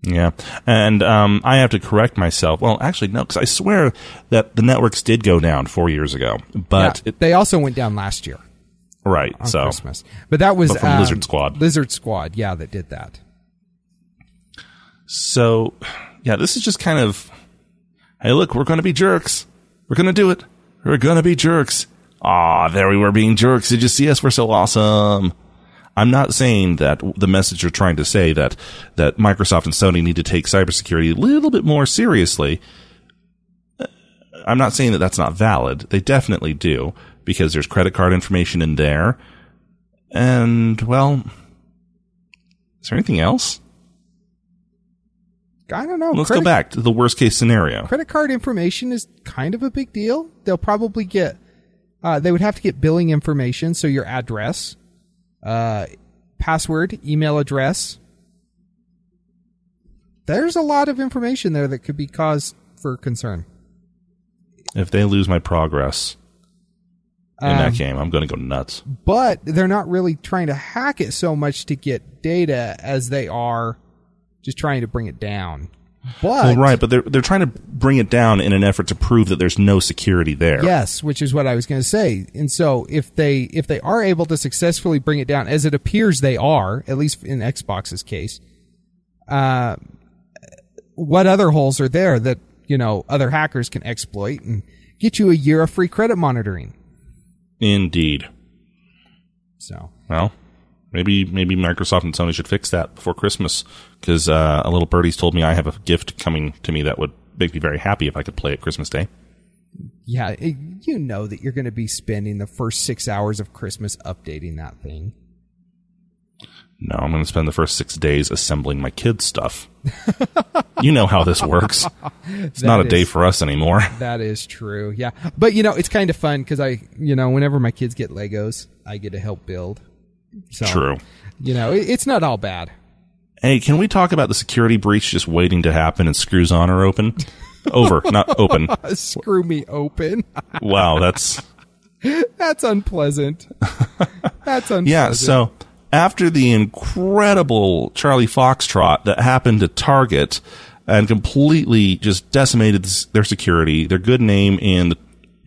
Speaker 2: Yeah, and um, I have to correct myself. Well, actually, no, because I swear that the networks did go down four years ago, but
Speaker 3: Yeah,
Speaker 2: it,
Speaker 3: they also went down last year
Speaker 2: right.
Speaker 3: on
Speaker 2: So
Speaker 3: Christmas. But that was
Speaker 2: But from
Speaker 3: um,
Speaker 2: Lizard Squad.
Speaker 3: Lizard Squad, yeah, that did that.
Speaker 2: So, yeah, this is just kind of, hey, look, we're going to be jerks. We're going to do it. We're going to be jerks. Ah, there we were being jerks. Did you see us? We're so awesome. I'm not saying that the message you're trying to say that, that Microsoft and Sony need to take cybersecurity a little bit more seriously. Uh, I'm not saying that that's not valid. They definitely do because there's credit card information in there. And, well, is there anything else?
Speaker 3: I don't know.
Speaker 2: Let's
Speaker 3: credit,
Speaker 2: go back to the worst case scenario.
Speaker 3: Credit card information is kind of a big deal. They'll probably get, uh, they would have to get billing information, so your address, uh, password, email address. There's a lot of information there that could be cause for concern.
Speaker 2: If they lose my progress in
Speaker 3: Um,
Speaker 2: that game, I'm going to go nuts.
Speaker 3: but they're not really trying to hack it so much to get data as they are just trying to bring it down. But
Speaker 2: Well, right, but they're they're trying to bring it down in an effort to prove that there's no security there.
Speaker 3: yes, which is what I was going to say. And so if they if they are able to successfully bring it down, as it appears they are, at least in Xbox's case, uh, what other holes are there that you know other hackers can exploit and get you a year of free credit monitoring?
Speaker 2: Indeed.
Speaker 3: So
Speaker 2: Well, maybe maybe Microsoft and Sony should fix that before Christmas because uh, a little birdie's told me I have a gift coming to me that would make me very happy if I could play it Christmas Day.
Speaker 3: yeah, you know that you're going to be spending the first six hours of Christmas updating that thing.
Speaker 2: No, I'm going to spend the first six days assembling my kids' stuff. you know how this works. It's not a
Speaker 3: That
Speaker 2: day for us anymore.
Speaker 3: That is true. Yeah. But you know, it's kind of fun because I, you know, whenever my kids get Legos, I get to help build. So,
Speaker 2: True.
Speaker 3: You know, it, it's not all bad.
Speaker 2: Hey, can we talk about the security breach just waiting to happen and screws on or open? Over, not open.
Speaker 3: Screw me open.
Speaker 2: Wow, that's
Speaker 3: That's unpleasant. That's unpleasant.
Speaker 2: yeah. So after the incredible Charlie Foxtrot that happened to Target and completely just decimated their security, their good name in the,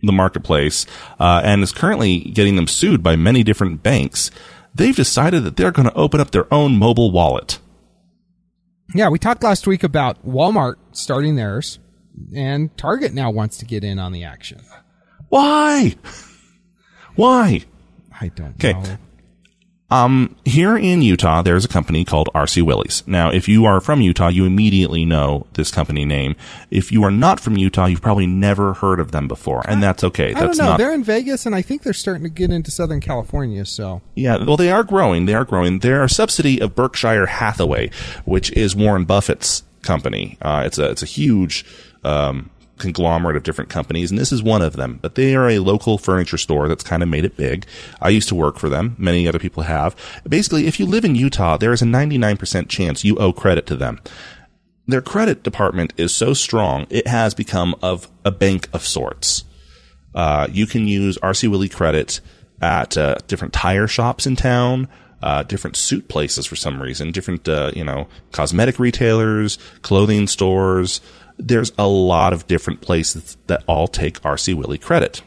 Speaker 2: the marketplace, uh, and is currently getting them sued by many different banks, they've decided that they're going to open up their own mobile wallet.
Speaker 3: Yeah, we talked last week about Walmart starting theirs, and Target now wants to get in on the action.
Speaker 2: Why? Why?
Speaker 3: I don't
Speaker 2: Okay.
Speaker 3: know.
Speaker 2: Um, here in Utah, there's a company called RC Willey's. Now, if you are from Utah, you immediately know this company name. If you are not from Utah, you've probably never heard of them before, and that's okay.
Speaker 3: I don't
Speaker 2: That's
Speaker 3: know.
Speaker 2: not.
Speaker 3: They're in Vegas, and I think they're starting to get into Southern California. So
Speaker 2: Yeah, well, they are growing. They are growing. They're a subsidy of Berkshire Hathaway, which is Warren Buffett's company. Uh, it's a it's a huge um, conglomerate of different companies, and this is one of them. But they are a local furniture store that's kind of made it big. I used to work for them. Many other people have. Basically, if you live in Utah, there is a 99% chance you owe credit to them. Their credit department is so strong, it has become of a bank of sorts. Uh, you can use RC Willey credit at uh, different tire shops in town, uh, different suit places for some reason, different uh, you know cosmetic retailers, clothing stores. There's a lot of different places that all take RC Willey credit.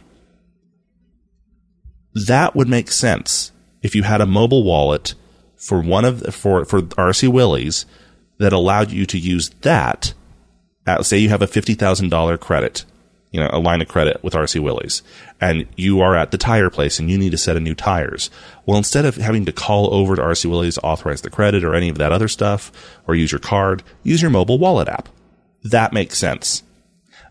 Speaker 2: That would make sense if you had a mobile wallet for one of the, for for RC Willey's that allowed you to use that. At, say you have a fifty thousand dollar credit you know, a line of credit with RC Willey's and you are at the tire place and you need a set of new tires. Well, instead of having to call over to RC Willey's to authorize the credit or any of that other stuff or use your card, use your mobile wallet app. That makes sense.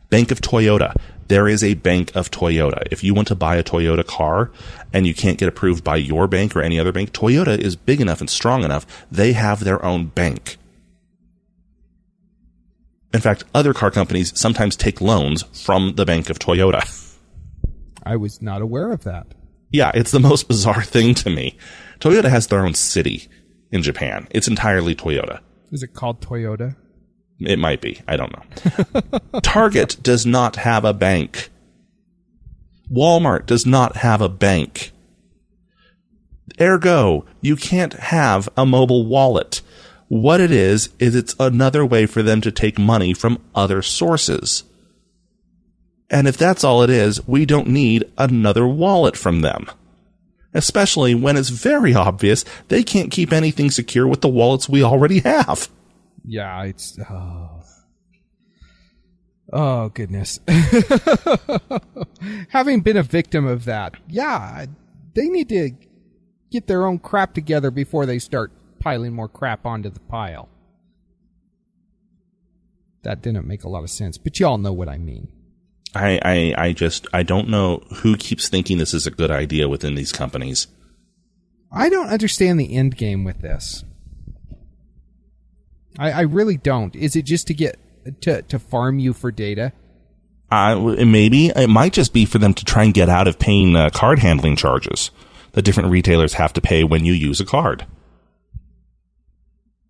Speaker 2: Bank of Toyota. There is a bank of Toyota. If you want to buy a Toyota car and you can't get approved by your bank or any other bank, Toyota is big enough and strong enough. They have their own bank. In fact, other car companies sometimes take loans from the Bank of Toyota.
Speaker 3: I was not aware of that.
Speaker 2: Yeah, it's the most bizarre thing to me. Toyota has their own city in Japan. It's entirely Toyota.
Speaker 3: Is it called Toyota?
Speaker 2: It might be. I don't know. Target does not have a bank. Walmart does not have a bank. Ergo, you can't have a mobile wallet. What it is, is it's another way for them to take money from other sources. And if that's all it is, we don't need another wallet from them. Especially when it's very obvious they can't keep anything secure with the wallets we already have.
Speaker 3: Yeah, it's. Oh, oh goodness. Having been a victim of that, yeah, they need to get their own crap together before they start piling more crap onto the pile. That didn't make a lot of sense, but y'all know what I mean.
Speaker 2: I, I, I just, I don't know who keeps thinking this is a good idea within these companies.
Speaker 3: I don't understand the end game with this. I, I really don't. Is it just to get to to farm you for data?
Speaker 2: Uh, maybe it might just be for them to try and get out of paying uh, card handling charges that different retailers have to pay when you use a card.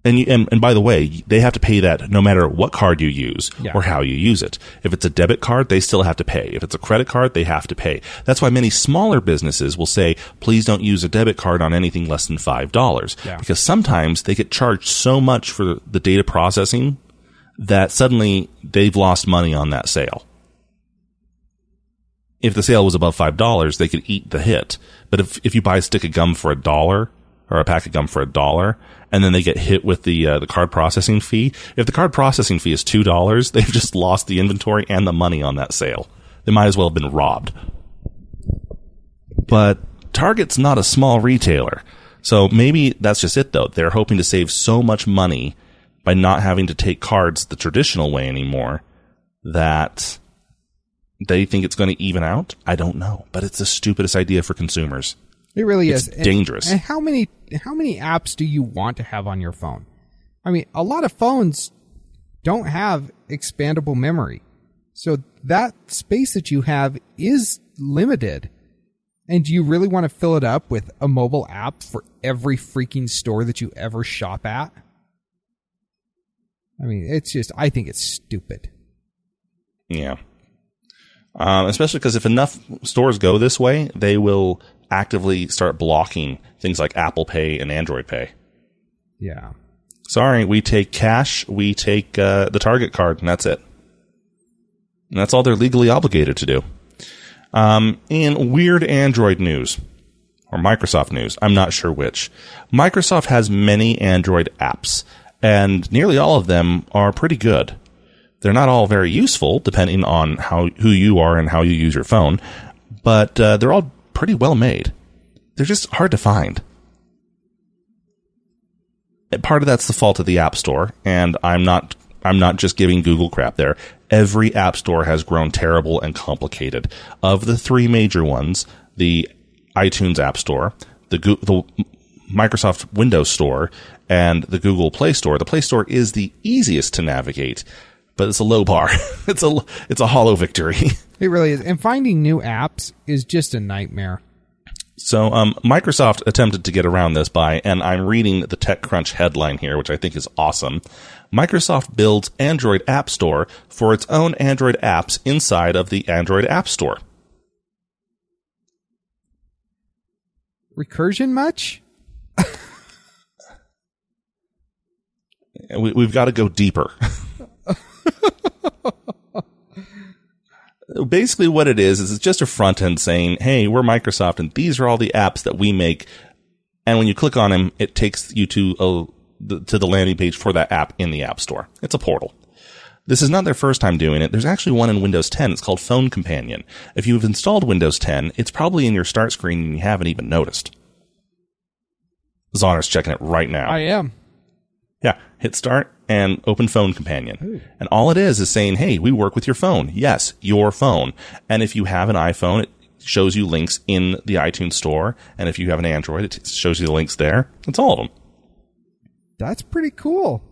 Speaker 2: And, you, and and by the way, they have to pay that no matter what card you use
Speaker 3: Yeah.
Speaker 2: or how you use it. If it's a debit card, they still have to pay. If it's a credit card, they have to pay. That's why many smaller businesses will say, "Please don't use a debit card on anything less than five dollars,"
Speaker 3: Yeah.
Speaker 2: because sometimes they get charged so much for the data processing that suddenly they've lost money on that sale. If the sale was above five dollars, they could eat the hit. But if if you buy a stick of gum for a dollar or a pack of gum for a dollar, and then they get hit with the uh, the card processing fee, if the card processing fee is two dollars, they've just lost the inventory and the money on that sale. They might as well have been robbed. But Target's not a small retailer. So maybe that's just it though. They're hoping to save so much money by not having to take cards the traditional way anymore that they think it's going to even out. I don't know, but it's the stupidest idea for consumers.
Speaker 3: It really
Speaker 2: It's
Speaker 3: is And-
Speaker 2: dangerous.
Speaker 3: And how many how many apps do you want to have on your phone? I mean, a lot of phones don't have expandable memory. So that space that you have is limited. And do you really want to fill it up with a mobile app for every freaking store that you ever shop at? I mean, it's just I think it's stupid.
Speaker 2: Yeah. Um, especially because if enough stores go this way, they will actively start blocking things like Apple Pay and Android Pay.
Speaker 3: Yeah.
Speaker 2: Sorry, we take cash, we take uh, the Target card, and that's it. And that's all they're legally obligated to do. Um, in weird Android news, or Microsoft news, I'm not sure which. Microsoft has many Android apps, and nearly all of them are pretty good. They're not all very useful, depending on how who you are and how you use your phone, but uh, they're all pretty well made. They're just hard to find. Part of that's the fault of the app store and i'm not i'm not just giving google crap there. Every app store has grown terrible and complicated. Of the three major ones the itunes app store the the microsoft windows store and the google play store the play store is the easiest to navigate but it's a low bar it's a it's a hollow victory
Speaker 3: It really is. And finding new apps is just a nightmare.
Speaker 2: So, um, Microsoft attempted to get around this by, and I'm reading the TechCrunch headline here, which I think is awesome. Microsoft builds Android App Store for its own Android apps inside of the Android App Store.
Speaker 3: Recursion much?
Speaker 2: We, we've got to go deeper. Basically, what it is is it's just a front end saying, "Hey, we're Microsoft, and these are all the apps that we make." And when you click on them, it takes you to a, the, to the landing page for that app in the App Store. It's a portal. This is not their first time doing it. There's actually one in Windows 10. It's called Phone Companion. If you've installed Windows 10, it's probably in your start screen and you haven't even noticed. Zoner's checking it right now.
Speaker 3: I am.
Speaker 2: Yeah, hit start and open phone companion. And all it is is saying, hey, we work with your phone. Yes, your phone. And if you have an iPhone, it shows you links in the iTunes store. And if you have an Android, it shows you the links there. It's all of them.
Speaker 3: That's pretty cool.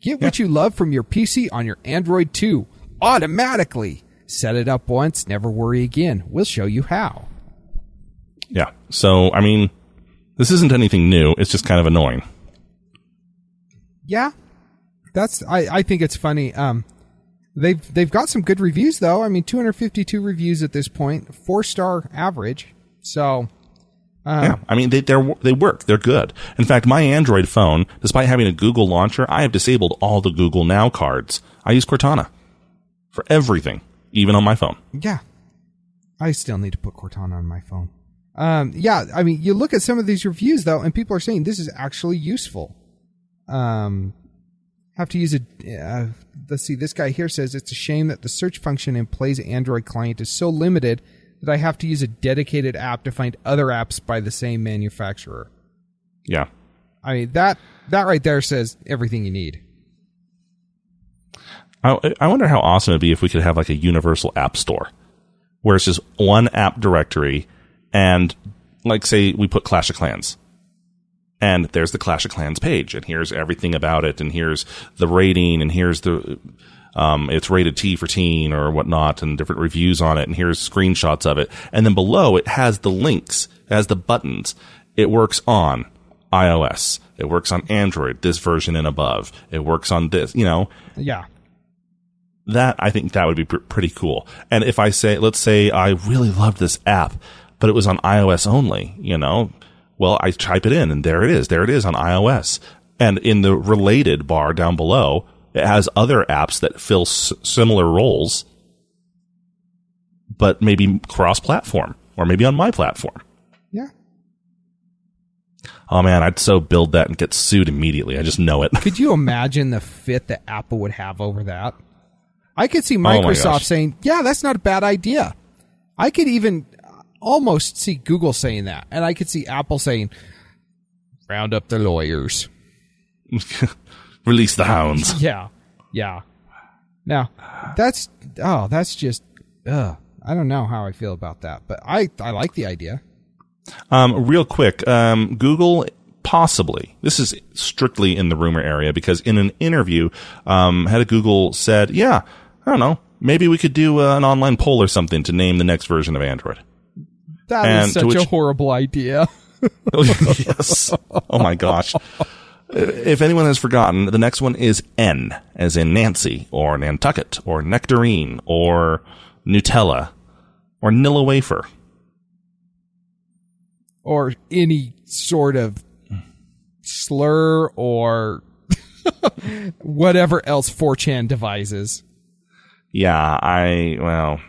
Speaker 3: Get what you love from your PC on your Android 2 automatically. Set it up once, never worry again. We'll show you how.
Speaker 2: Yeah. So, I mean, this isn't anything new. It's just kind of annoying.
Speaker 3: Yeah, that's. I, I think it's funny. Um, they've they've got some good reviews though. I mean, 252 reviews at this point, four star average. So, uh,
Speaker 2: Yeah, I mean they they they work. They're good. In fact, my Android phone, despite having a Google launcher, I have disabled all the Google Now cards. I use Cortana for everything, even on my phone.
Speaker 3: yeah, I still need to put Cortana on my phone. Um, yeah, I mean, you look at some of these reviews though, and people are saying this is actually useful. Um, have to use a. Uh, let's see. This guy here says it's a shame that the search function in Play's Android client is so limited that I have to use a dedicated app to find other apps by the same manufacturer.
Speaker 2: Yeah.
Speaker 3: I mean that that right there says everything you need.
Speaker 2: I, I wonder how awesome it'd be if we could have like a universal app store where it's just one app directory and like say we put Clash of Clans and there's the Clash of Clans page and here's everything about it and here's the rating and here's the um, it's rated T for teen or whatnot and different reviews on it and here's screenshots of it. And then below it has the links it has the buttons. It works on iOS. It works on Android this version and above. It works on this you know?
Speaker 3: Yeah.
Speaker 2: that I think that would be pr- pretty cool. And if I say, let's say I really loved this app, but it was on iOS only, you know, well, I type it in and there it is. There it is on iOS. And in the related bar down below, it has other apps that fill s- similar roles, but maybe cross platform or maybe on my platform.
Speaker 3: Yeah.
Speaker 2: Oh man, I'd so build that and get sued immediately. I just know it.
Speaker 3: Could you imagine the fit that Apple would have over that? I could see
Speaker 2: Oh
Speaker 3: Microsoft
Speaker 2: gosh.
Speaker 3: saying, "Yeah, that's not a bad idea." I could even almost see Google saying that, and I could see Apple saying, "Round up the lawyers."
Speaker 2: Release the hounds.
Speaker 3: Yeah, yeah. Now, that's oh, that's just, ugh. I don't know how I feel about that, but I I like the idea.
Speaker 2: Um, real quick, um, Google possibly this is strictly in the rumor area because in an interview, um, head of Google said, "Yeah, I don't know, maybe we could do uh, an online poll or something to name the next version of Android."
Speaker 3: That
Speaker 2: And
Speaker 3: is such a horrible idea.
Speaker 2: Oh, yes. Oh my gosh. If anyone has forgotten, the next one is N, as in Nancy, or Nantucket, or Nectarine, or Nutella, or Nilla Wafer.
Speaker 3: or any sort of slur or whatever else 4chan devises.
Speaker 2: Yeah, I well,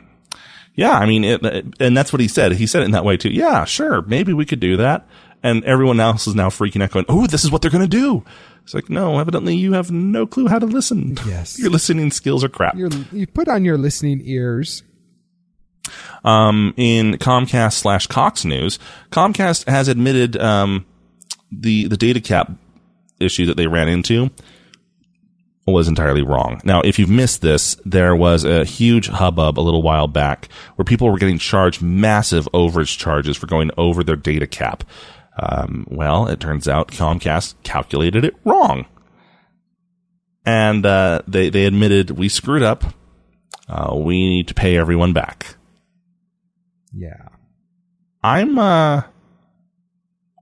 Speaker 2: yeah. I mean, it, and that's what he said. He said it in that way too. Yeah, sure, maybe we could do that. And everyone else is now freaking out, going, "Oh, this is what they're going to do." It's like, no, evidently you have no clue how to listen.
Speaker 3: Yes.
Speaker 2: your listening skills are crap.
Speaker 3: You're, you put on your listening ears.
Speaker 2: Um, in Comcast slash Cox News, Comcast has admitted um, the the data cap issue that they ran into was entirely wrong. Now, if you've missed this, there was a huge hubbub a little while back where people were getting charged massive overage charges for going over their data cap. Um, well, it turns out Comcast calculated it wrong. And uh, they, they admitted we screwed up. Uh, we need to pay everyone back.
Speaker 3: Yeah.
Speaker 2: I'm uh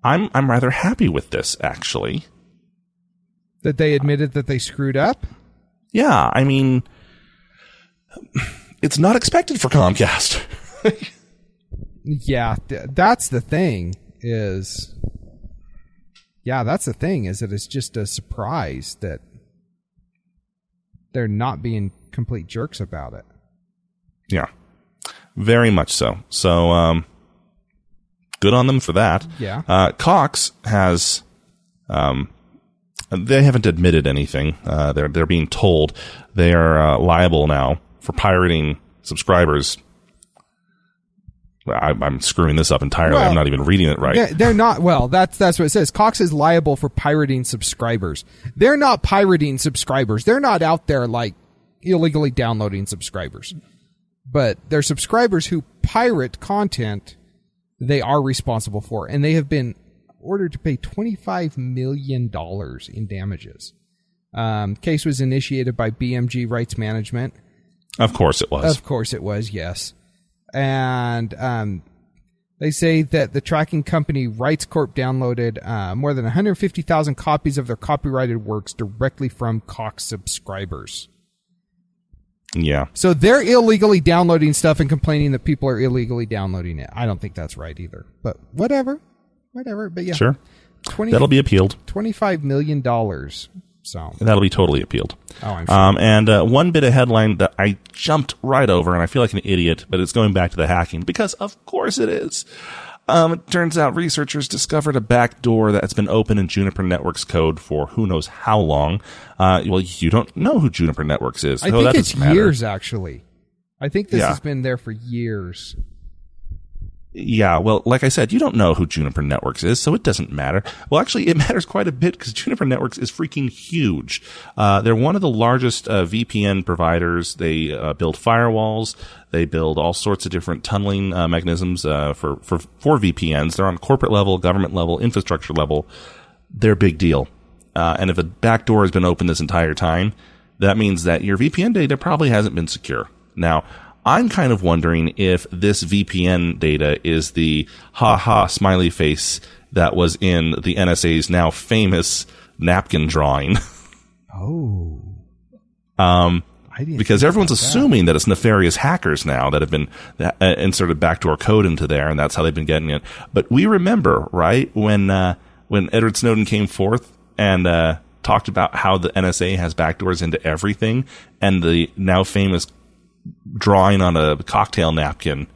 Speaker 2: I'm I'm rather happy with this actually.
Speaker 3: That they admitted that they screwed up?
Speaker 2: Yeah, I mean it's not expected for Comcast.
Speaker 3: Yeah, th- that's the thing is Yeah, that's the thing is that it's just a surprise that they're not being complete jerks about it.
Speaker 2: yeah. Very much so. So um good on them for that.
Speaker 3: Yeah.
Speaker 2: Uh Cox has um They haven't admitted anything. Uh, they're they're being told they are uh, liable now for pirating subscribers. I, I'm screwing this up entirely.
Speaker 3: Well,
Speaker 2: I'm not even reading it right.
Speaker 3: They're, they're not. Well, that's that's what it says. Cox is liable for pirating subscribers. They're not pirating subscribers. They're not out there like illegally downloading subscribers. But they're subscribers who pirate content. They are responsible for, and they have been ordered to pay twenty five million dollars in damages. Um, case was initiated by BMG Rights Management.
Speaker 2: Of course it was.
Speaker 3: Of course it was, yes. And um, they say that the tracking company Rightscorp downloaded uh, more than 150,000 copies of their copyrighted works directly from Cox subscribers.
Speaker 2: yeah.
Speaker 3: So they're illegally downloading stuff and complaining that people are illegally downloading it. I don't think that's right either. But whatever. Whatever. But yeah.
Speaker 2: Sure.
Speaker 3: 20,
Speaker 2: That'll be appealed.
Speaker 3: $25 million. So,
Speaker 2: That'll be totally appealed.
Speaker 3: oh, I'm sure.
Speaker 2: Um, and uh, one bit of headline that I jumped right over, and I feel like an idiot, but it's going back to the hacking because, of course, it is. Um, it turns out researchers discovered a back door that's been open in Juniper Networks code for who knows how long. Uh, well, you don't know who Juniper Networks is.
Speaker 3: I
Speaker 2: so
Speaker 3: think it's years, actually. I think this
Speaker 2: Yeah.
Speaker 3: has been there for years.
Speaker 2: Yeah, well, like I said, you don't know who Juniper Networks is, so it doesn't matter. Well, actually, it matters quite a bit because Juniper Networks is freaking huge. Uh, they're one of the largest uh, VPN providers. They uh, build firewalls. They build all sorts of different tunneling uh, mechanisms uh, for, for for VPNs. They're on corporate level, government level, infrastructure level. They're a big deal. Uh, and if a backdoor has been open this entire time, that means that your VPN data probably hasn't been secure. Now, I'm kind of wondering if this VPN data is the ha ha smiley face that was in the NSA's now famous napkin drawing.
Speaker 3: Oh.
Speaker 2: Um, because everyone's
Speaker 3: that.
Speaker 2: assuming that it's nefarious hackers now that have been uh, inserted backdoor code into there, and that's how they've been getting it. But we remember, right, when uh, when Edward Snowden came forth and uh, talked about how the NSA has backdoors into everything, and the now famous drawing on a cocktail napkin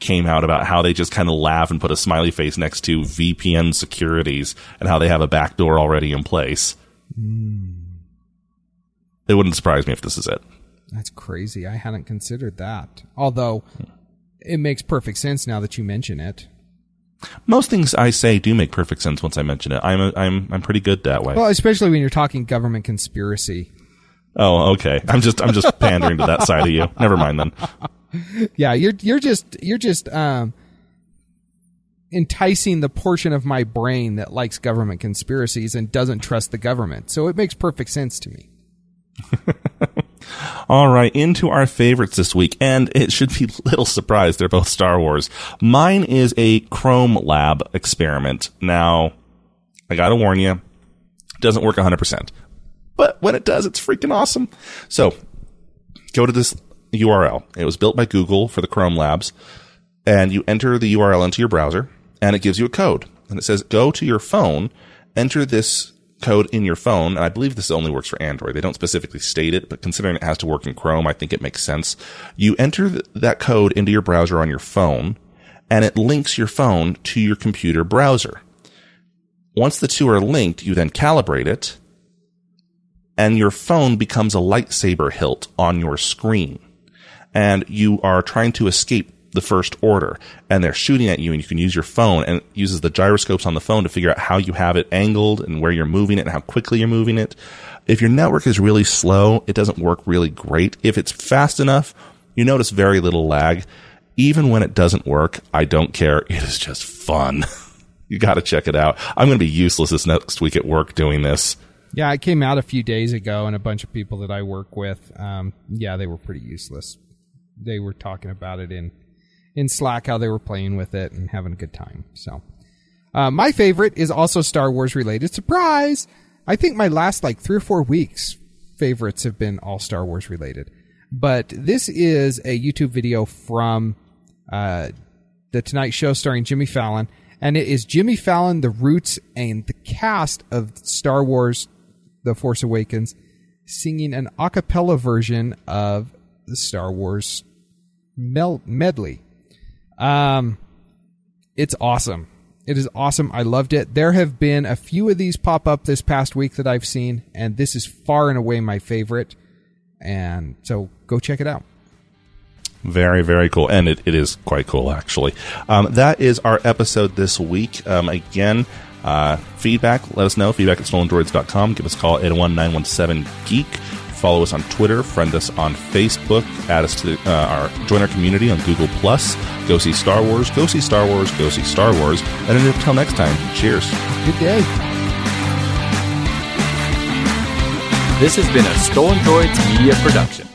Speaker 2: came out about how they just kind of laugh and put a smiley face next to VPN securities and how they have a backdoor already in place. It wouldn't surprise me if this is it.
Speaker 3: That's crazy. I hadn't considered that. Although it makes perfect sense now that you mention it.
Speaker 2: Most things I say do make perfect sense once I mention it. I'm a, I'm I'm pretty good that way.
Speaker 3: Well, especially when you're talking government conspiracy.
Speaker 2: Oh, okay. I'm just I'm just pandering to that side of you. Never mind then.
Speaker 3: Yeah, you're you're just you're just um enticing the portion of my brain that likes government conspiracies and doesn't trust the government. So it makes perfect sense to me.
Speaker 2: All right, into our favorites this week, and it should be little surprise they're both Star Wars. Mine is a Chrome Lab experiment. Now, I gotta warn you, it doesn't work 100%. But when it does, it's freaking awesome. So, go to this URL. It was built by Google for the Chrome Labs, and you enter the URL into your browser, and it gives you a code. And it says, go to your phone, enter this code in your phone, and I believe this only works for Android. They don't specifically state it, but considering it has to work in Chrome, I think it makes sense. You enter th- that code into your browser on your phone, and it links your phone to your computer browser. Once the two are linked, you then calibrate it, and your phone becomes a lightsaber hilt on your screen. And you are trying to escape the first order and they're shooting at you and you can use your phone and it uses the gyroscopes on the phone to figure out how you have it angled and where you're moving it and how quickly you're moving it. If your network is really slow, it doesn't work really great. If it's fast enough, you notice very little lag. Even when it doesn't work, I don't care. It is just fun. you got to check it out. I'm going to be useless this next week at work doing this.
Speaker 3: Yeah, it came out a few days ago, and a bunch of people that I work with, um, yeah, they were pretty useless. They were talking about it in in Slack how they were playing with it and having a good time. So, uh, my favorite is also Star Wars related. Surprise! I think my last like three or four weeks favorites have been all Star Wars related. But this is a YouTube video from uh, the Tonight Show starring Jimmy Fallon, and it is Jimmy Fallon, the Roots, and the cast of Star Wars: The Force Awakens singing an a cappella version of the Star Wars mel- medley. Um, it's awesome. It is awesome. I loved it. There have been a few of these pop up this past week that I've seen, and this is far and away my favorite. And so go check it out.
Speaker 2: Very, very cool. And it, it is quite cool, actually. Um, that is our episode this week. Um, again, uh, feedback, let us know. Feedback at stolendroids.com. Give us a call, 801 917 Geek. Follow us on Twitter, friend us on Facebook, add us to uh, our join our community on Google Plus. Go see Star Wars, go see Star Wars, go see Star Wars. And until next time, cheers.
Speaker 3: Good day.
Speaker 1: This has been a Stolen Droids Media Production.